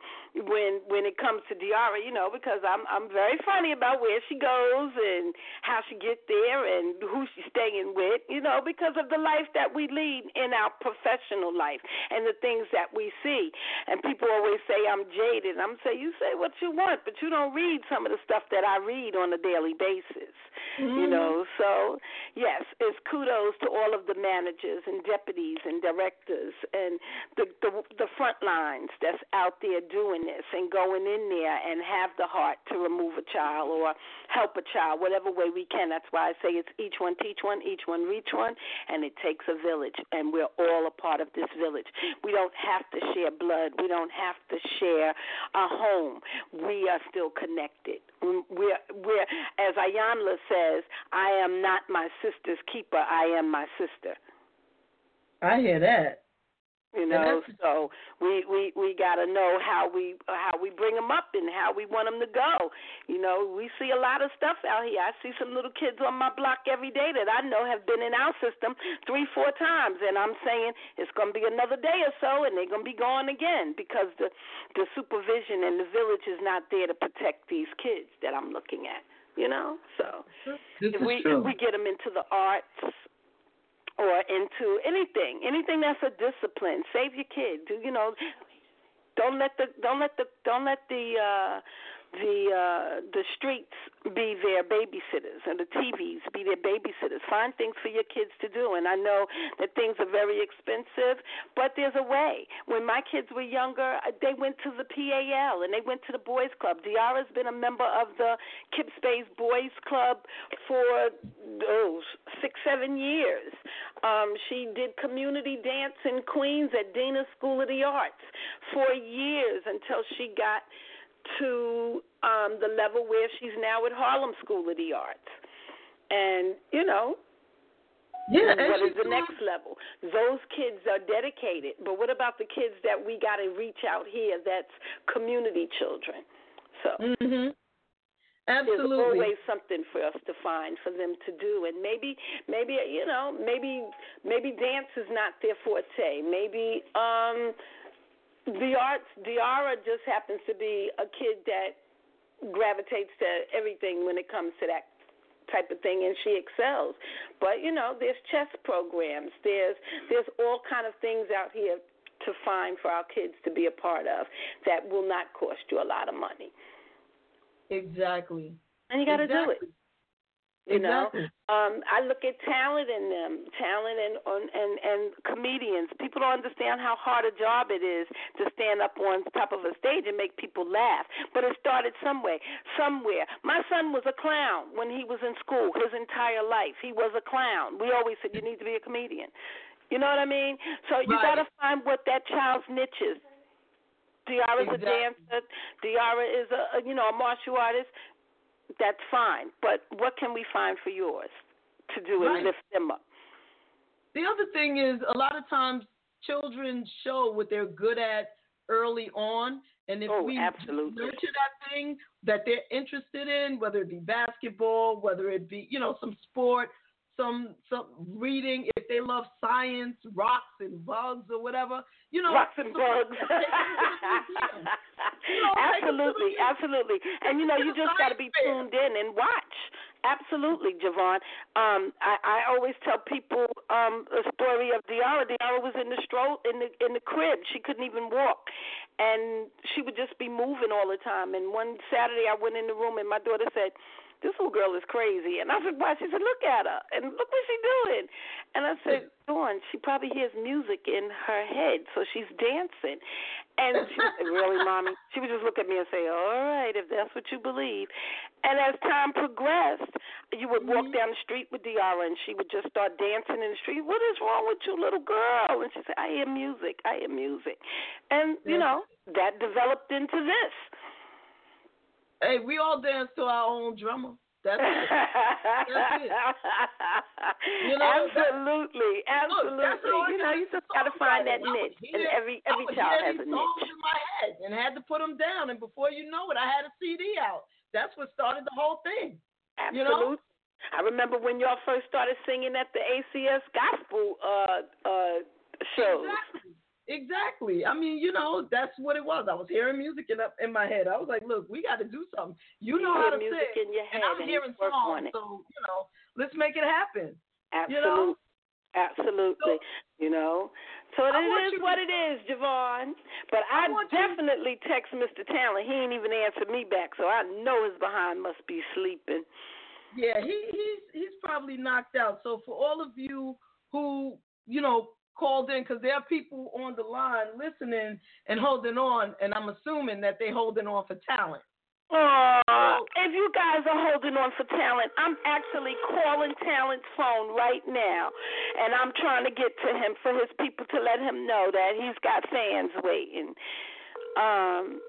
when when it comes to Diara, you know, because I'm I'm very funny about where she goes and how she get there and who she's staying with, you know, because of the life that we lead in our professional life and the things that we see. And people always say I'm jaded. I'm saying you say what you want, but you don't read some of the stuff that I read on a daily basis. You
Mhm.
know, so yes, it's kudos to all of the managers and deputies and directors and the the, the front lines that's out there doing and going in there and have the heart to remove a child or help a child whatever way we can. That's why I say it's each one teach one, each one reach one, and it takes a village, and we're all a part of this village. We don't have to share blood. We don't have to share a home. We are still connected. We're, we're as Iyanla says, I am not my sister's keeper. I am my sister.
I hear that.
You know, so we we we got to know how we how we bring them up and how we want them to go. You know, we see a lot of stuff out here. I see some little kids on my block every day that I know have been in our system three, four times, and I'm saying it's going to be another day or so, and they're going to be gone again because the the supervision and the village is not there to protect these kids that I'm looking at. You know, so
This
if we if we get them into the arts or into anything, anything that's a discipline. Save your kid. Do you know? Don't let the don't let the don't let the uh, the uh, the streets be their babysitters and the TVs be their babysitters. Find things for your kids to do. And I know that things are very expensive, but there's a way. When my kids were younger, uh, they went to the PAL and they went to the boys club. Diara's been a member of the Kips Bay Boys Club for oh, six seven years. Um, she did community dance in Queens at Dana School of the Arts for years until she got to um, the level where she's now at Harlem School of the Arts. And, you know,
Yeah, and
what is the next level? Those kids are dedicated, but what about the kids that we got to reach out here? That's community children. So
hmm
there's always something for us to find for them to do, and maybe, maybe you know, maybe maybe dance is not their forte. Maybe um, the arts. Diara just happens to be a kid that gravitates to everything when it comes to that type of thing and she excels but you know there's chess programs there's there's all kind of things out here to find for our kids to be a part of that will not cost you a lot of money
Exactly.
and you got to do it
Exactly.
You know?
Exactly.
um i look at talent in them talent and and and comedians. People don't understand how hard a job it is to stand up on top of a stage and make people laugh but it started somewhere somewhere. My son was a clown when he was in school his entire life. He was a clown. We always said you need to be a comedian. You know what i mean? So you
Right.
got to find what that child's niche is. Diara's a dancer. Diara is a you know a martial artist. That's fine, but what can we find for yours to do and
Right.
lift them up?
The other thing is, a lot of times children show what they're good at early on, and if
Oh,
we
absolutely.
nurture that thing that they're interested in, whether it be basketball, whether it be you know some sport, some some reading, if they love science, rocks and bugs or whatever, you know,
Rocks and *laughs* bugs.
know, take them to the
absolutely, absolutely. And you know, you just got to be tuned in and watch. Absolutely, JaVonne. Um, I, I always tell people um, a story of Diara. Diara was in the stroll in the in the crib. She couldn't even walk, and she would just be moving all the time. And one Saturday, I went in the room, and my daughter said, "This little girl is crazy." And I said, "Why?" She said, "Look at her, and look what she's doing." And I said, "Dawn, she probably hears music in her head, so she's dancing." And she say, *laughs* Really, mommy? She would just look at me and say, All right, if that's what you believe. And as time progressed, you would walk mm-hmm. down the street with Diara and she would just start dancing in the street. What is wrong with you, little girl? And she said, I hear music. I hear music. And, you know, that developed into this.
Hey, we all dance to our own drummer. That's it. That's it. You *laughs* know,
absolutely,
that's- look,
absolutely.
that's
you know, you just got to find that niche, and every every child has a
songs
niche.
in my head and had to put them down. And before you know it, I had a CD out. That's what started the whole thing. You know?
Absolutely. I remember when y'all first started singing at the ACS gospel uh uh shows.
Exactly. Exactly. I mean, you know, that's what it was. I was hearing music in up in my head. I was like, look, we got to do something. You
You
know how to
music
sing,
in your
and I'm
and
hearing songs. So you know, let's make it happen.
Absolutely.
You know?
Absolutely. you know. So it
I
is what it is, JaVonne. But I, definitely text Mr. Talent. He ain't even answered me back, so I know his behind must be sleeping.
Yeah, he he's he's probably knocked out. So for all of you who you know called in, because there are people on the line listening and holding on, and I'm assuming that they're holding on for talent.
Oh, if you guys are holding on for talent, I'm actually calling Talent's phone right now, and I'm trying to get to him for his people to let him know that he's got fans waiting. Um,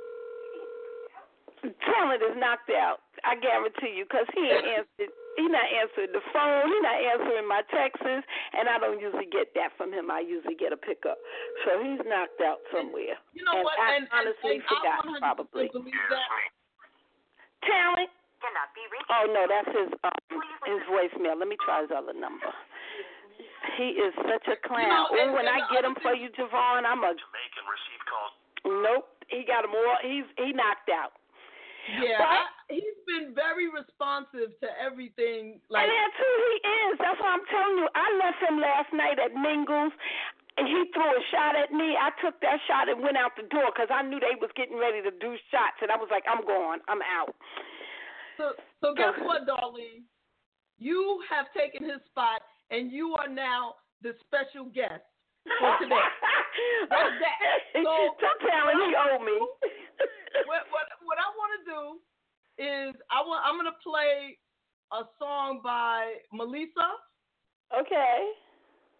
Talent is knocked out. I guarantee you, because he *laughs* answered. He not answering the phone. He not answering my texts, and I don't usually get that from him. I usually get a pickup. So he's knocked out somewhere.
You know
and
what?
I
And, and,
honestly
and
forgot,
I 100%
probably.
believe that.
Talent. Oh no, that's his um, his voicemail. Let me try his other number. He is such a clown.
You know,
oh, when I get him for you, JaVonne, I'm a
Jamaican receive calls.
nope. He got him all. He's he knocked out.
Yeah,
But-
I, he's been very responsive to everything. Like
and that's who he is. That's what I'm telling you. I left him last night at Mingles. And he threw a shot at me. I took that shot and went out the door because I knew they was getting ready to do shots, and I was like, "I'm gone. I'm out."
So, so guess *laughs* what, Darlene? You have taken his spot, and you are now the special guest for today. *laughs* That's that. So,
Tell Talent he owe me.
what, what, what I want to do is I want I'm gonna play a song by Melissa.
Okay.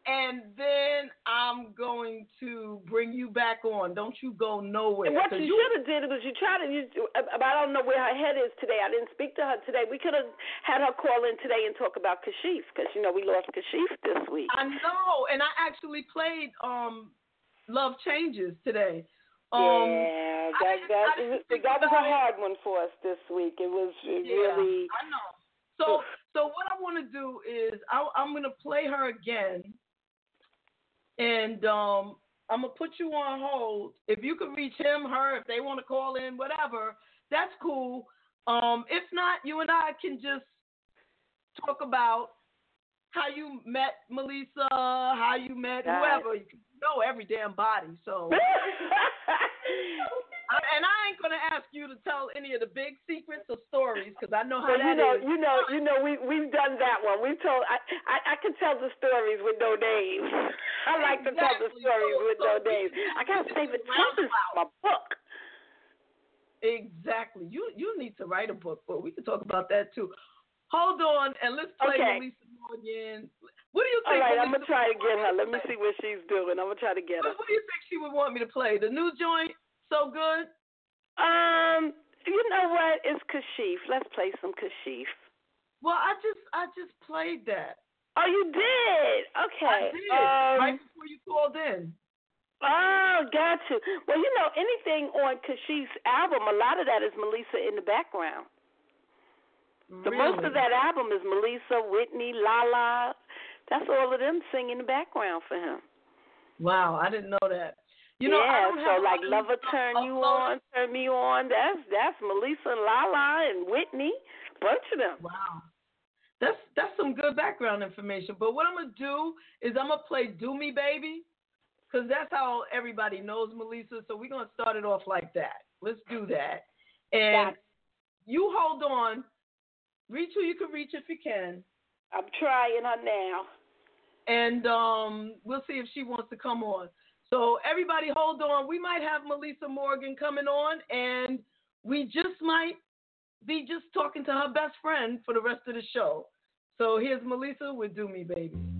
and then I'm going to bring you back on. Don't you go nowhere.
And what
'cause
you, should have did was you tried to. You, I don't know where her head is today. I didn't speak to her today. We could have had her call in today and talk about Kashif because you know we lost Kashif this week.
I know, and I actually played um Love Changes today. Um,
yeah, that that, that was a hard one for us this week. It was
Yeah,
really.
I know. So so what I want to do is I, I'm gonna play her again, and um I'm gonna put you on hold. If you can reach him, her, if they want to call in, whatever, that's cool. Um, if not, you and I can just talk about how you met Melissa, how you met whoever. You know every damn body, so. *laughs* I- and I ain't gonna ask you to tell any of the big secrets or stories because I know how
Well, you
that
know,
is.
you know, you know, we we've done that one. We've told. I, I I can tell the stories with no names. I like to tell the stories
So-
with
so
no names. I gotta save it. This is my book.
Exactly. You you need to write a book, but we can talk about that too. Hold on, and let's play
Okay.
Melissa Morgan. What do you
All
think?
right, I'm gonna try to get her. Let me see what she's doing. I'm gonna try to get her.
What, what do you think she would want me to play? The new joint, so good.
Um, you know what? It's Kashif. Let's play some Kashif.
Well, I just I just played that.
Oh, you did? Okay.
I did
Um,
right before you called in.
Oh, got you. Well, you know, anything on Kashif's album, a lot of that is Melissa in the background. The most of that album is Melissa, Whitney, Lala. That's all of them singing in the background for him.
Wow, I didn't know that. You know, I
yeah, so like Lover Turn You. On, Turn Me On. That's that's Melissa and Lala and Whitney, bunch of them.
Wow. That's that's some good background information. But what I'm gonna do is I'm gonna play "Do Me Baby," because that's how everybody knows Melissa. So we're gonna start it off like that. Let's do that. And you hold on. Reach who you can reach if you can.
I'm trying her now.
And um, we'll see if she wants to come on. So everybody, hold on. We might have Melissa Morgan coming on, and we just might be just talking to her best friend for the rest of the show. So here's Melissa with "Do Me, Baby."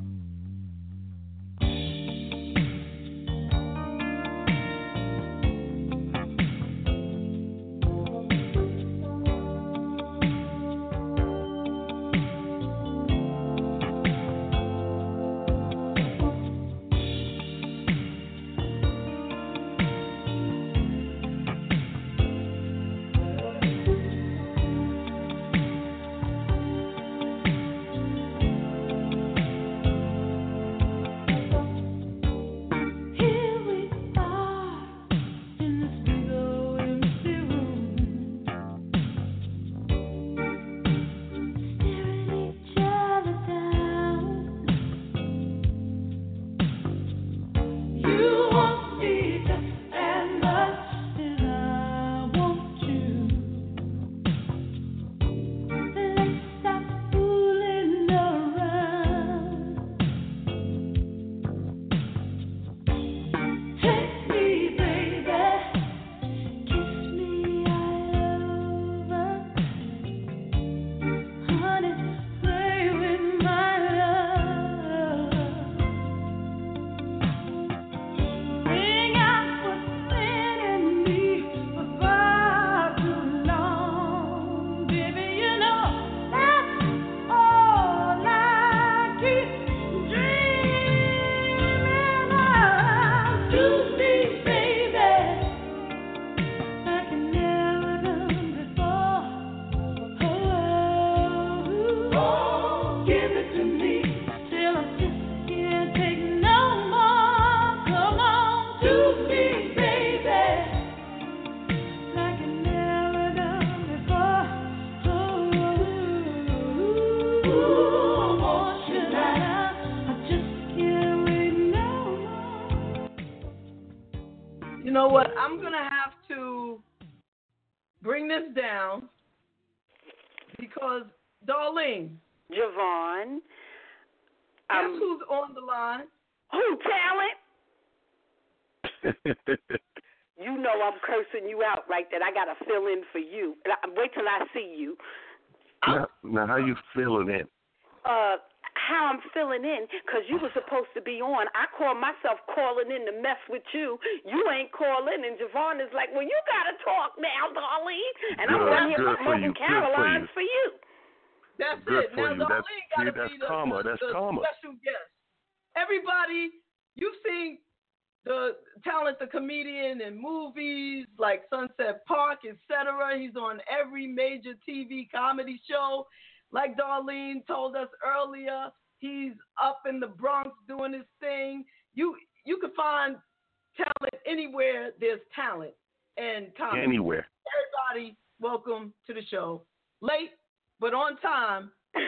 Guess
Um,
who's on the line?
Who talent? *laughs* You know I'm cursing you out right there. I gotta fill in for you. Wait till I see you.
Now, now how you feeling in?
Uh, how I'm filling in because you were supposed to be on. I call myself calling in to mess with you. You ain't calling, and JaVonne is like, "Well, you gotta talk now, Darlene." And I'm
Good,
on here
good for
promoting
you, good for
Caroline's
you.
That's
Good
it.
for
now
you.
Darlene
That's-
gotta
see, that's
be the,
karma.
the,
That's
the
karma.
special guest. Everybody, you've seen the talent, the comedian in movies like Sunset Park, etc. He's on every major TV comedy show. Like Darlene told us earlier, he's up in the Bronx doing his thing. You you can find talent anywhere there's talent and comedy.
Anywhere.
Everybody, welcome to the show. Late, but on time. *laughs*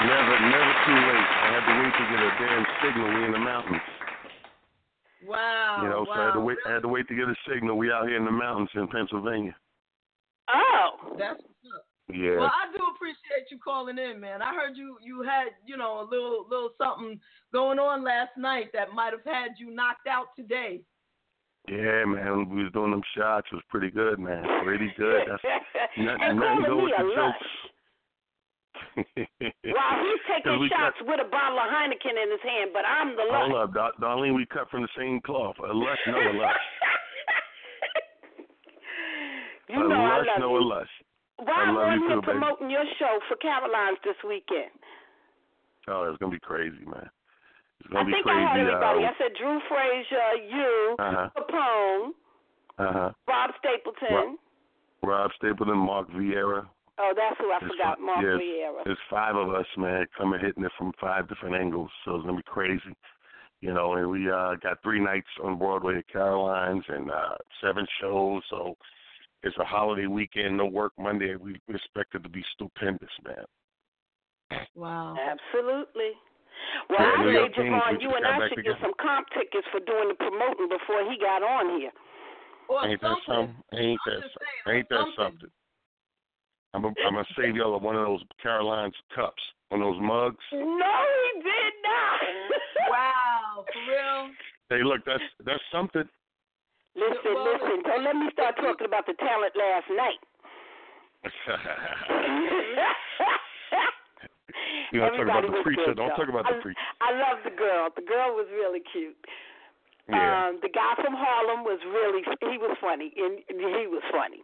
Never, never too late. I had to wait to get a damn signal. We in the mountains.
Wow.
You know, so I had to wait. I had to wait to get a signal. We out here in the mountains in Pennsylvania.
Oh.
That's what's up.
Yeah.
Well, I do appreciate you calling in, man. I heard you you had, you know, a little little something going on last night that might have had you knocked out today.
Yeah, man. We was doing them shots. It was pretty good, man. Pretty good. That's *laughs* nothing, nothing go with the
lush.
jokes.
While he's taking shots
cut-
with a bottle of Heineken in his hand, but I'm the lush.
Hold up, Dar- Darlene. We cut from the same cloth. A lush, no a lush. *laughs*
You
a
know I love
no
you.
a lush.
Well, I'm on here
too, baby.
promoting your show for Caroline's this weekend.
Oh, it's gonna be crazy, man. It's
I think
crazy.
I had everybody.
uh,
I said Drew Frazier, you,
Uh-huh.
Capone,
uh huh.
Rob Stapleton.
Rob Stapleton, Mark Vieira.
Oh, that's who I
It's
forgot,
fi-
Mark
yeah, it's-
Vieira.
It's five of us, man, coming hitting it from five different angles, so it's gonna be crazy. You know, and we uh got three nights on Broadway at Caroline's and uh seven shows, so it's a holiday weekend, no work Monday. We expect it to be stupendous, man.
Wow.
Absolutely. Well,
Yeah,
I
New
say,
York Kings, we JaVonne,
you and I should
together.
get some comp tickets for doing the promoting before he got on here.
Or
Ain't that something? Ain't that ain't that something? I'm gonna I'm gonna save y'all one of those Caroline's cups, one of those mugs.
No, he did not.
wow, *laughs* for real?
Hey, look, that's that's something.
Listen, listen. Don't let me start talking about the talent last night. *laughs*
You don't talk about the preacher. Don't talk about
I,
the preacher.
I love the girl. The girl was really cute.
Yeah.
Um, the guy from Harlem was really he was funny and he was funny.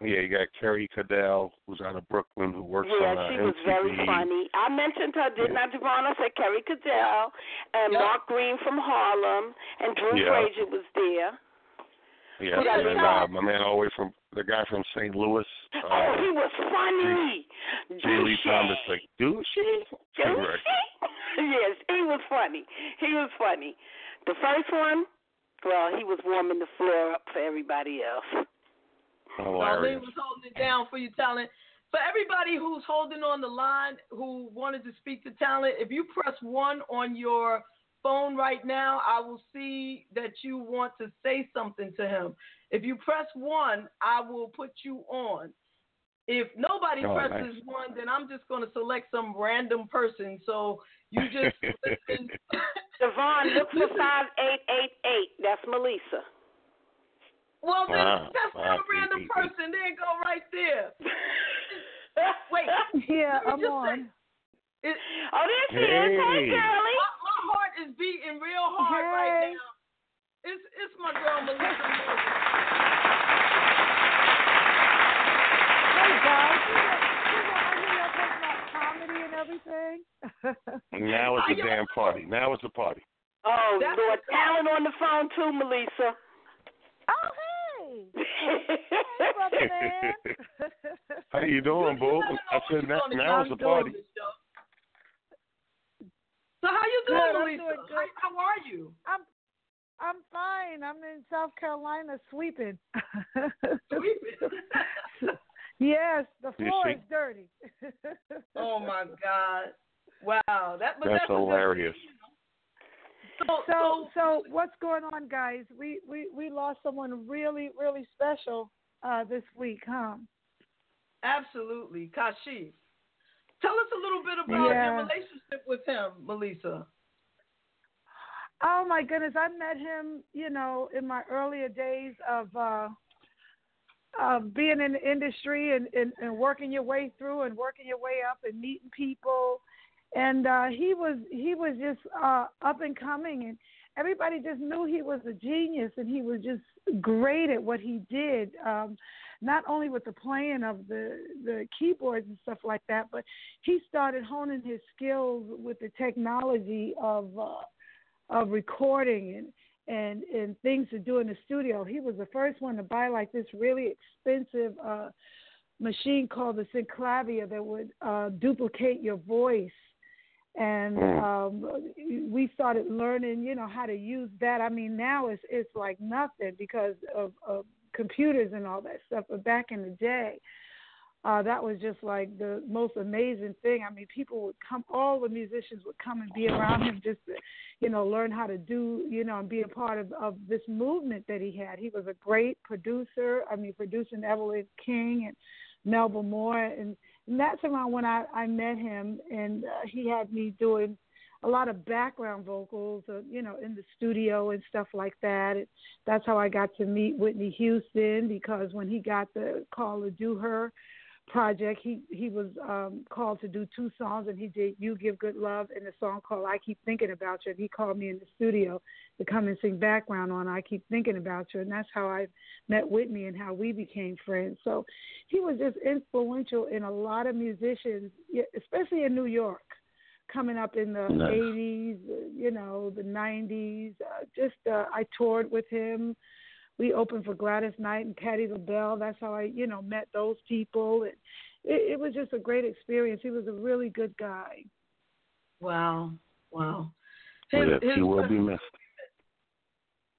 Yeah, you got Carrie Cadell, who's out of Brooklyn, who works
yeah,
on uh,
she was very funny. I mentioned her, didn't I, JaVonne? I said Kerry Cadell and Mark Green from Harlem and Drew
Yeah.
Frazier was there.
Yeah,
Yeah,
and then, uh, my man all the way from the guy from St. Louis. Uh,
oh, he was funny.
J. Lee Thomas, like douchey. Correct. *laughs* *laughs*
yes, he was funny. He was funny. The first one, well, he was warming the floor up for everybody else.
Darlene was holding it down for you, talent. For everybody who's holding on the line, who wanted to speak to talent, if you press one on your phone right now, I will see that you want to say something to him. If you press one, I will put you on. If nobody
Oh,
presses
nice.
one, then I'm just going to select some random person. So you just *laughs* listen.
Devon, look for 5888. That's Melissa.
Well, then
Wow.
that's not a random person. There you go, right there. *laughs* Wait.
Yeah, I'm on.
Say, it,
oh, there she is. Hey,
Hey.
girlie.
My, my heart is beating real hard right now. It's it's my girl Melissa. Morgan.
Hey guys, you know, you know, I hear y'all talking about comedy and everything.
Now it's a damn party. Now it's a party.
Oh,
That's
Lord,
what's up.
talent on the phone too, Melissa.
oh hey, *laughs* hey brother man. *laughs*
How you doing, boo? I said now, now it's a party.
So how you doing,
Good, I'm doing good.
How, how are you?
I'm I'm fine. I'm in South Carolina sweeping. sweeping. *laughs* *laughs* yes, the floor is dirty. *laughs*
Oh my God! Wow, that but
That's
that's, a good
hilarious.
thing. So,
So so what's going on, guys? We we we lost someone really really special uh this week, huh?
absolutely, Kashif. Tell us a little bit about
Yeah.
your relationship with him, Melissa.
Oh my goodness, I met him, you know, in my earlier days of uh uh, being in the industry and, and, and working your way through and working your way up and meeting people. And uh, he was he was just uh, up and coming, and everybody just knew he was a genius, and he was just great at what he did. Um, not only with the playing of the the keyboards and stuff like that, but he started honing his skills with the technology of uh, of recording and and and things to do in the studio. He was the first one to buy like this really expensive uh machine called the Synclavier that would uh duplicate your voice. And um we started learning, you know, how to use that. I mean, now it's it's like nothing because of, of computers and all that stuff. But back in the day, uh, that was just like the most amazing thing. I mean, people would come, all the musicians would come and be around him just to, you know, learn how to do, you know, and be a part of, of this movement that he had. He was a great producer. I mean, producing Evelyn King and Melba Moore. And, and that's around when I, I met him, and uh, he had me doing a lot of background vocals, uh, you know, in the studio and stuff like that. And that's how I got to meet Whitney Houston because when he got the call to do her project, he he was um, called to do two songs, and he did "You Give Good Love" and a song called "I Keep Thinking About You." And he called me in the studio to come and sing background on "I Keep Thinking About You," and that's how I met Whitney and how we became friends. So he was just influential in a lot of musicians, especially in New York coming up in the
Nice.
80s, uh, you know, the 90s. Uh, just uh, I toured with him. We opened for Gladys Knight and Patti LaBelle. That's how I, you know, met those people. And it, it was just a great experience. He was a really good guy.
Wow. Wow.
Yeah, he will *laughs* be missed.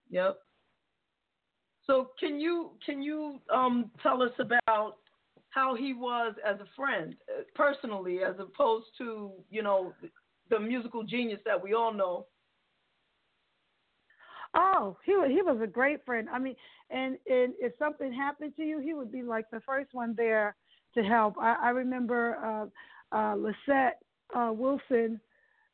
Yep. So can you can you um tell us about how he was as a friend, uh, personally, as opposed to you know the musical genius that we all know?
Oh, he wa- he was a great friend. I mean, and and if something happened to you, he would be like the first one there to help. I, I remember uh, uh, Lesette uh, Wilson.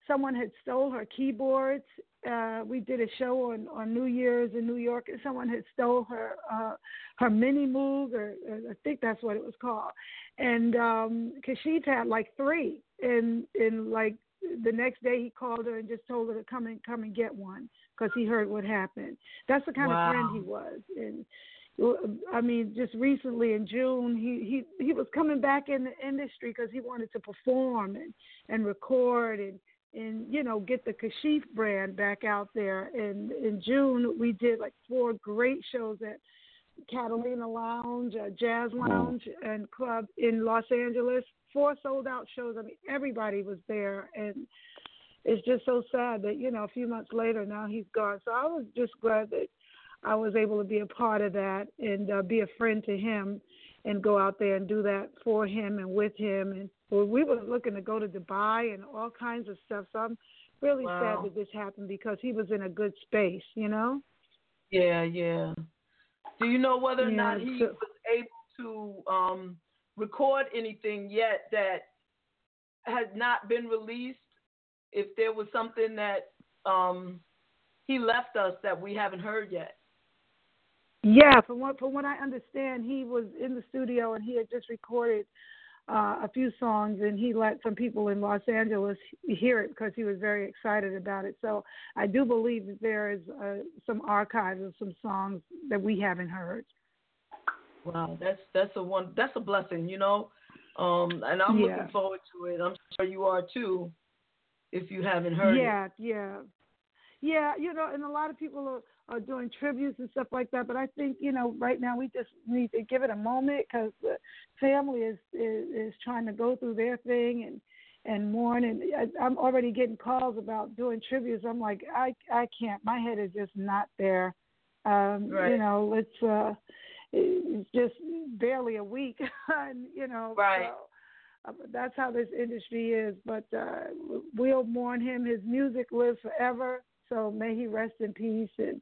Someone had stole her keyboards. Uh, we did a show on on New Year's in New York, and someone had stole her uh, her mini moog, or, or I think that's what it was called. And um, Kashif had like three, and and like the next day he called her and just told her to come and come and get one because he heard what happened. That's the kind
Wow.
of friend he was. And I mean, just recently in June, he he he was coming back in the industry because he wanted to perform and and record and and you know get the Kashif brand back out there. And in June, we did like four great shows at Catalina Lounge, uh, Jazz Lounge, and Club in Los Angeles. Four sold out shows. I mean, everybody was there, and it's just so sad that you know a few months later now he's gone. So I was just glad that I was able to be a part of that and uh, be a friend to him and go out there and do that for him and with him. And well, we were looking to go to Dubai and all kinds of stuff. So I'm really
Wow.
sad that this happened because he was in a good space, you know.
Yeah, yeah. Do you know whether or
Yeah,
not he
so-
was able to um, record anything yet that had not been released? If there was something that um, he left us that we haven't heard yet.
Yeah, from what from what I understand, he was in the studio and he had just recorded uh, a few songs, and he let some people in Los Angeles hear it because he was very excited about it. So I do believe that there is uh, some archives of some songs that we haven't heard.
Wow, that's that's a one that's a blessing, you know. Um, and I'm
Yeah.
looking forward to it. I'm sure you are too, if you haven't heard
yeah,
it.
yeah, yeah. You know, and a lot of people are, are doing tributes and stuff like that. But I think you know, right now we just need to give it a moment because the family is, is is trying to go through their thing and and mourn. And I, I'm already getting calls about doing tributes. I'm like, I I can't. My head is just not there. Um, You
Right.
know, it's uh, it's just barely a week, *laughs* and you know,
Right.
so, uh, that's how this industry is. But uh, we'll mourn him. His music lives forever. So may he rest in peace. And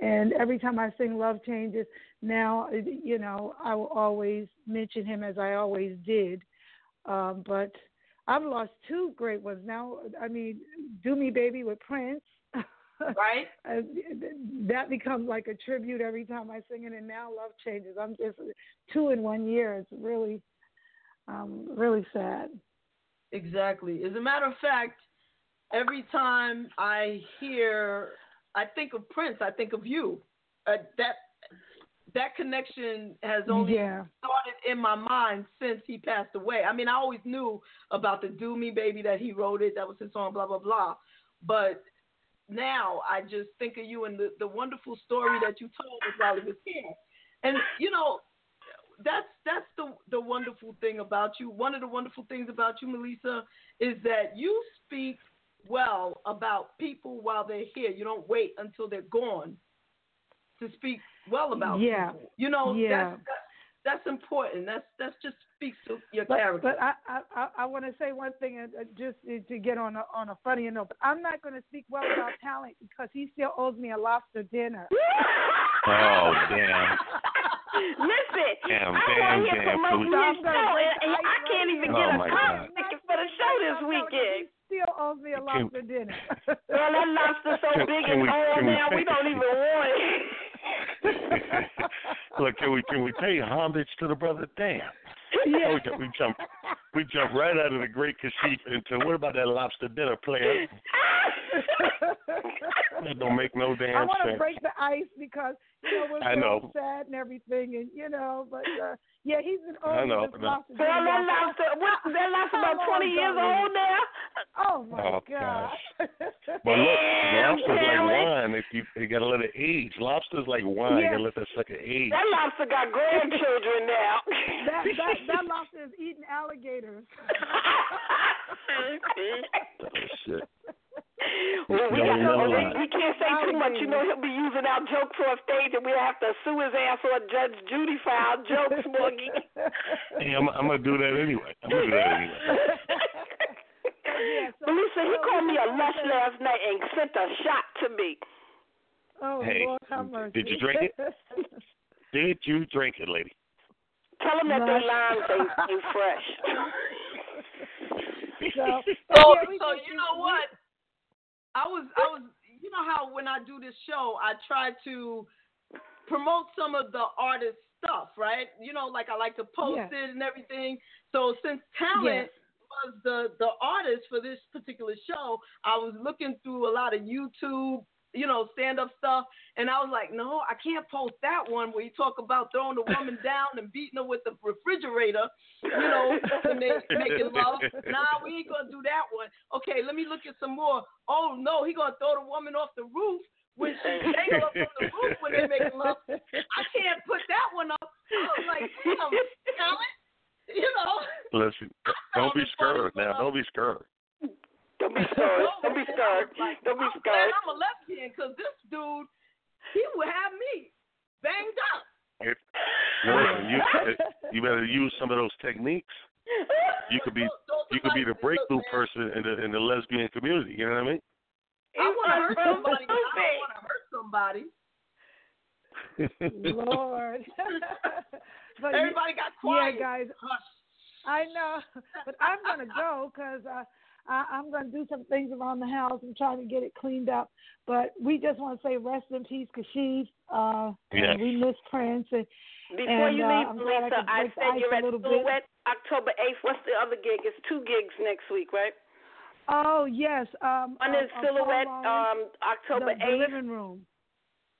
and every time I sing "Love Changes," now you know I will always mention him as I always did. Um, but I've lost two great ones now. I mean, "Do Me Baby" with Prince.
Right. *laughs*
That becomes like a tribute every time I sing it, and now love changes. I'm just two in one year. It's really, um, really sad.
Exactly. As a matter of fact, every time I hear, I think of Prince. I think of you. Uh, that that connection has only
Yeah.
started in my mind since he passed away. I mean, I always knew about the "Do Me Baby" that he wrote it. That was his song, blah blah blah. But now I just think of you and the, the wonderful story that you told us while he was here. And you know, that's that's the the wonderful thing about you. One of the wonderful things about you, Melissa, is that you speak well about people while they're here. You don't wait until they're gone to speak well about
Yeah.
people. You know,
Yeah.
that's, that's that's important. That's that's just speaks to your
But,
character.
but I I, I, I want to say one thing, uh, uh, just to get on a, on a funnier note. But I'm not going to speak well about talent because he still owes me a lobster dinner. *laughs*
Oh damn.
Listen,
Damn,
I
damn,
want to hear
damn,
promoting
Felicia.
his show, and, and I can't even
Oh,
get a
my
concert
God.
ticket for the show this weekend.
Still owes me a
Can-
lobster dinner.
Well, that lobster's so
Can-
big
can
and
we-
old
can we
now, we don't even want it. *laughs*
Look, can we can we pay homage to the brother? Damn.
Yeah.
We, ju- we jump we jump right out of the great Kashif into what about that lobster dinner player? *laughs* That don't make no damn
I want to break the ice because you know we're *laughs*
I
so
know.
sad and everything, and you know, but uh, yeah, he's an been
I
owing
know,
me this
but I-
lobster
that lobster, what, that lobster about
long
20 years old now?
Oh my
Oh,
god!
But look,
Damn,
lobster's like
Kelly.
wine. If you you gotta let it age. Lobster's like wine. You gotta let that sucker age.
That lobster got grandchildren now.
that *laughs* that that lobster is eating alligators. *laughs*
Oh shit. *laughs*
Well, we,
Don't
got,
know
we, we can't say too much. You know, he'll be using our jokes on stage, and we'll have to sue his ass or Judge Judy for our jokes, Morgie.
Hey, *laughs* I'm, I'm gonna do that anyway. I'm gonna do that anyway. *laughs*
Melissa, he called me a lush last night and sent a shot to me.
Oh
Hey,
Lord, have mercy.
did you drink it? Did you drink it, lady?
Tell him that
Lush.
their limes ain't, ain't fresh.
so, oh,
So,
yeah,
so you know what? I was, I was, you know how when I do this show, I try to promote some of the artist stuff, right? You know, like I like to post
Yeah.
it and everything. So since talent was the the artist for this particular show, I was looking through a lot of YouTube, you know, stand up stuff, and I was like, no, I can't post that one where you talk about throwing the woman *laughs* down and beating her with the refrigerator, you know, and they making love. Nah, we ain't gonna do that one. Okay, let me look at some more. Oh no, he gonna throw the woman off the roof when she dangle up from the roof when they making love. I can't put that one up. I was like, damn, talent, you know.
Listen, *laughs* don't be scared now. Don't be scared.
Don't be *laughs* scared. Don't be scared. Don't be
I'm glad
scared.
I'm a lesbian because this dude, he would have me banged up.
If, listen, you you better use some of those techniques. You could be you could be the breakthrough person in the in the lesbian community. You know what I mean?
I want to hurt somebody, but I don't want to hurt somebody.
Lord. *laughs* *laughs* but
Everybody got quiet.
Yeah,
quiet.
guys. I know, but I'm gonna go because uh, I, I'm gonna do some things around the house. and try to get it cleaned up. But we just want to say rest in peace, Kashif. Uh,
Yes.
we miss Prince. And,
Before
and,
you
uh,
leave,
I'm
Lisa,
I, could
I
break the
said you're
a
at
little bit.
Silhouette October 8th. What's the other gig? It's two gigs next week, right?
Oh yes. Um,
One
uh,
is
uh,
Silhouette, um, October
the, the living room.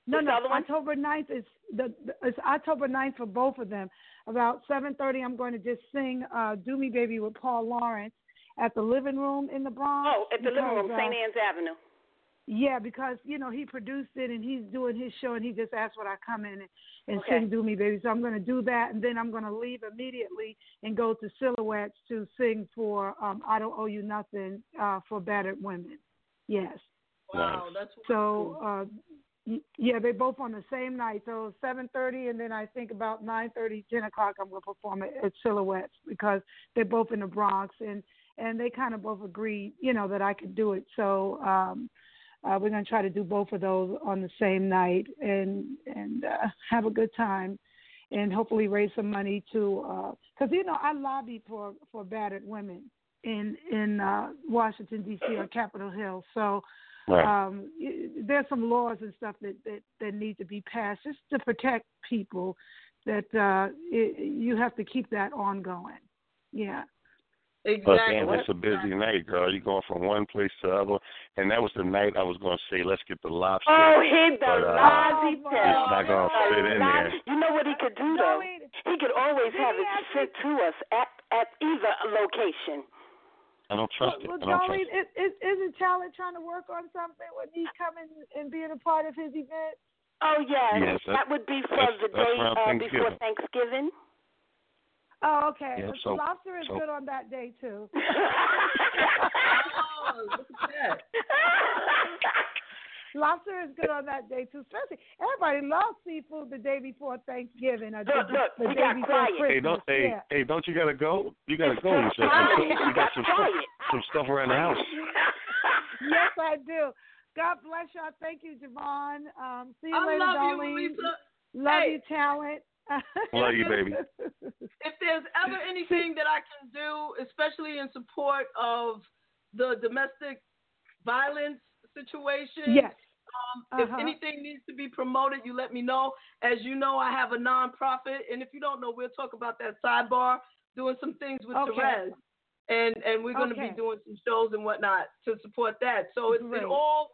No,
What's
no.
the other one?
October 9th is the, the it's October 9th for both of them. About 7:30, I'm going to just sing uh, "Do Me Baby" with Paul Laurence at the living room in the Bronx.
Oh, at the living room,
uh,
St. Ann's Avenue.
Yeah, because you know he produced it and he's doing his show and he just asked would I come in and, and
Okay.
sing "Do Me Baby." So I'm going to do that and then I'm going to leave immediately and go to Silhouettes to sing for um, "I Don't Owe You Nothing" uh, for battered women. Yes.
Wow, that's
So uh, yeah, they both on the same night. So 7:30 and then I think about 9:30, 10 o'clock I'm going to perform at, at Silhouettes because they're both in the Bronx and and they kind of both agreed, you know, that I could do it. So um, uh, we're going to try to do both of those on the same night and and uh, *laughs* have a good time and hopefully raise some money to because you know I lobby for for battered women in in uh, Washington D.C. on Capitol Hill. So
Right.
um, there's some laws and stuff that, that that need to be passed just to protect people. That uh, it, you have to keep that ongoing. Yeah.
But damn, it's a busy night, girl. You're going from one place to other, and that was the night I was going to say, let's get the lobster.
Oh, hit the
but, uh,
Lozzie
It's not going to fit in there.
You know what he could do though? He could always have it sent to us at at either location.
I don't trust it.
Well,
I don't trust
Darlene, is, is, isn't Talent trying to work on something when he's coming and being a part of his event?
Oh yes,
Yes,
that
that-
would be for
that's-
the
that's
day
around
uh, before
Thanksgiving.
Thanksgiving.
Oh, okay.
Yeah,
so,
so-
lobster is
so-
good on that day too.
Oh, look at that.
lobster is good on that day too. Especially everybody loves seafood the day before Thanksgiving. Or the,
Look, look,
the
we
day
got
before
quiet.
Christmas.
Hey, don't hey
yeah.
hey, don't you gotta go? You gotta go. You, said
quiet.
some, you got some stuff, some stuff around the house.
yes, I do. God bless y'all. Thank you, JaVonne. Um, see you
I
later,
love you, Lisa.
Love
Hey.
you, talent.
Love you, baby. *laughs*
if there's ever anything that I can do, especially in support of the domestic violence situation,
Yes.
um, if
Uh-huh.
anything needs to be promoted, you let me know. As you know, I have a nonprofit, and if you don't know, we'll talk about that sidebar, doing some things with
Okay.
Therese. And and we're going to
Okay.
be doing some shows and whatnot to support that. So it, it all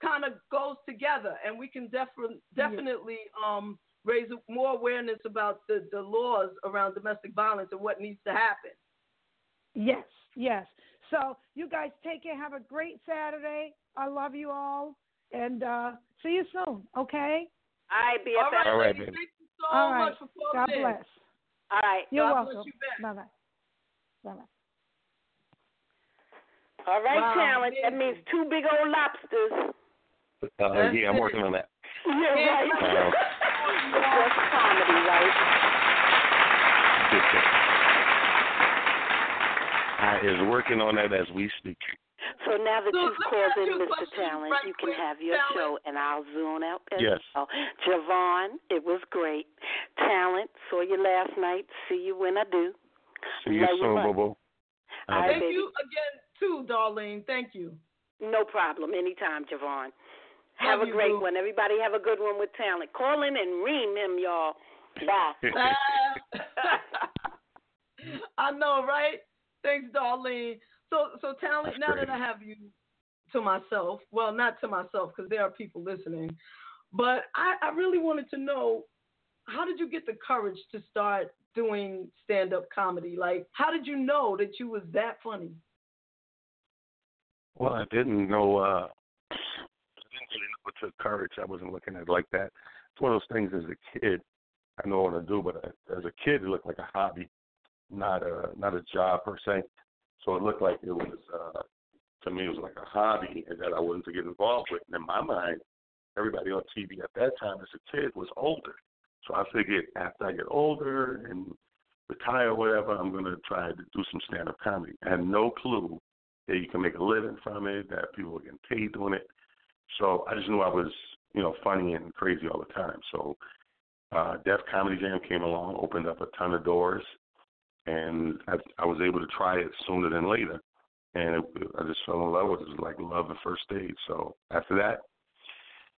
kind of goes together, and we can defi- definitely um, raise more awareness about the, the laws around domestic violence and what needs to happen.
Yes, yes. So you guys take care. Have a great Saturday. I love you all, and uh, see you soon. Okay.
All right, BFF.
All right,
All right,
ladies,
baby.
thank you so
All
much
right.
for
God
calling in.
bless.
All right.
You're
God
welcome.
you.
Bye bye. Bye bye.
All right,
Wow,
talent. That means two big old lobsters.
Uh, yeah, I'm working on that.
Yeah, right. Just comedy, right?
I is working on that as we speak.
So now that
So
you've called in,
you
Mr. Talent,
right
you can
quick,
have your
Talent.
show, and I'll zoom out as
Yes.
well. JaVonne, it was great. Talent, saw you last night. See you when I do.
See you
Love
soon,
much.
boo boo.
Thank
baby.
you again, too, Darlene. Thank you.
No problem. Anytime, JaVonne. Have
Love
a
you,
great
boo.
one. Everybody have a good one with talent. Call in and ream them, y'all. Bye. *laughs* *laughs*
I know, right? Thanks, Darlene. So, so talent.
That's
now
great.
that I have you to myself, well, not to myself because there are people listening, but I, I really wanted to know how did you get the courage to start doing stand-up comedy? Like, how did you know that you was that funny?
Well, I didn't know. uh I didn't really know what took courage. I wasn't looking at it like that. It's one of those things. As a kid, I know what to do, but as a kid, it looked like a hobby, not a not a job per se. So it looked like it was uh to me it was like a hobby that I wasn't to get involved with. And in my mind, everybody on TV at that time as a kid was older. So I figured after I get older and retire or whatever, I'm gonna try to do some stand up comedy. I had no clue that you can make a living from it, that people are getting paid doing it. So I just knew I was, you know, funny and crazy all the time. So uh Def Comedy Jam came along, opened up a ton of doors and I, I was able to try it sooner than later. And it, I just fell in love with it. It was like love at first stage. So after that,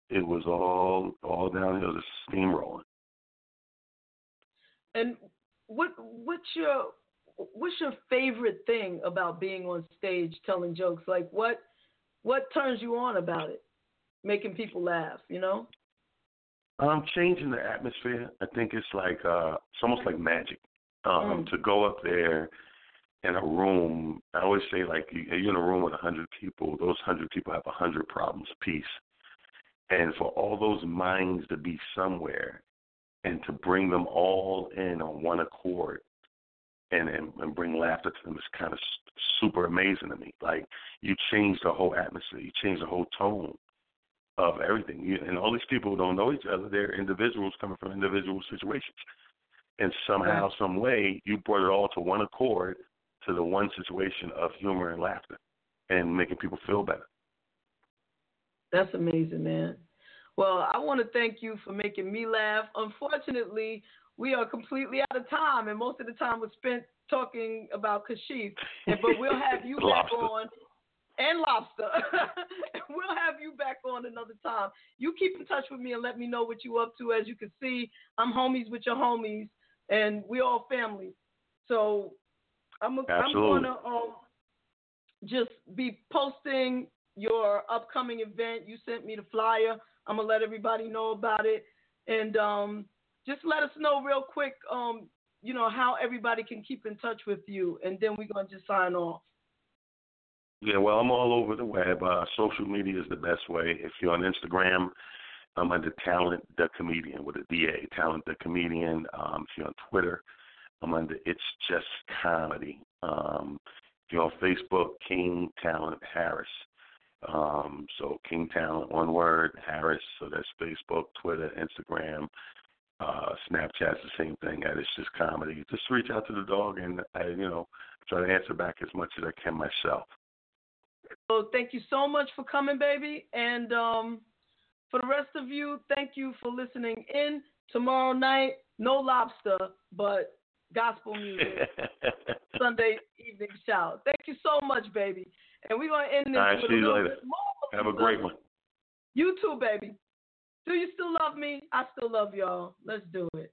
it was all all downhill, just steamrolling.
And what what's your what's your favorite thing about being on stage telling jokes? Like what what turns you on about it? Making people laugh, you know?
Um, changing the atmosphere. I think it's like uh, it's almost like magic. Um,
Mm.
to go up there in a room. I always say like you, you're in a room with a hundred people. Those hundred people have a hundred problems apiece, and for all those minds to be somewhere, and to bring them all in on one accord, and and, and bring laughter to them is kind of super amazing to me. Like you change the whole atmosphere. You change the whole tone of everything. And all these people don't know each other. They're individuals coming from individual situations. And somehow, some way, you brought it all to one accord to the one situation of humor and laughter and making people feel better.
That's amazing, man. Well, I want to thank you for making me laugh. Unfortunately, we are completely out of time, and most of the time was spent talking about Kashif. But we'll have you back on and lobster. *laughs* we'll have you back on another time. You keep in touch with me and let me know what you up to. As you can see, I'm homies with your homies, and we all family. So I'm I'm gonna um just be posting your upcoming event. You sent me the flyer. I'm gonna let everybody know about it, and um just let us know real quick. Um, you know how everybody can keep in touch with you, and then we're gonna just sign off.
Yeah, well, I'm all over the web. Uh, social media is the best way. If you're on Instagram, I'm under Talent the Comedian with a DA, Talent the Comedian. Um, if you're on Twitter, I'm under It's Just Comedy. Um, if you're on Facebook, King Talent Harris. Um, so King Talent, one word, Harris. So that's Facebook, Twitter, Instagram, uh, Snapchat's the same thing. At It's Just Comedy. Just reach out to the dog, and I, you know, try to answer back as much as I can myself.
So thank you so much for coming, baby. And um, for the rest of you, thank you for listening in. Tomorrow night, no lobster, but gospel music. *laughs* Sunday evening shout. Thank you so much, baby. And we're gonna end this
All right,
with
see you later. Have a great one.
You too, baby. Do you still love me? I still love y'all. Let's do it.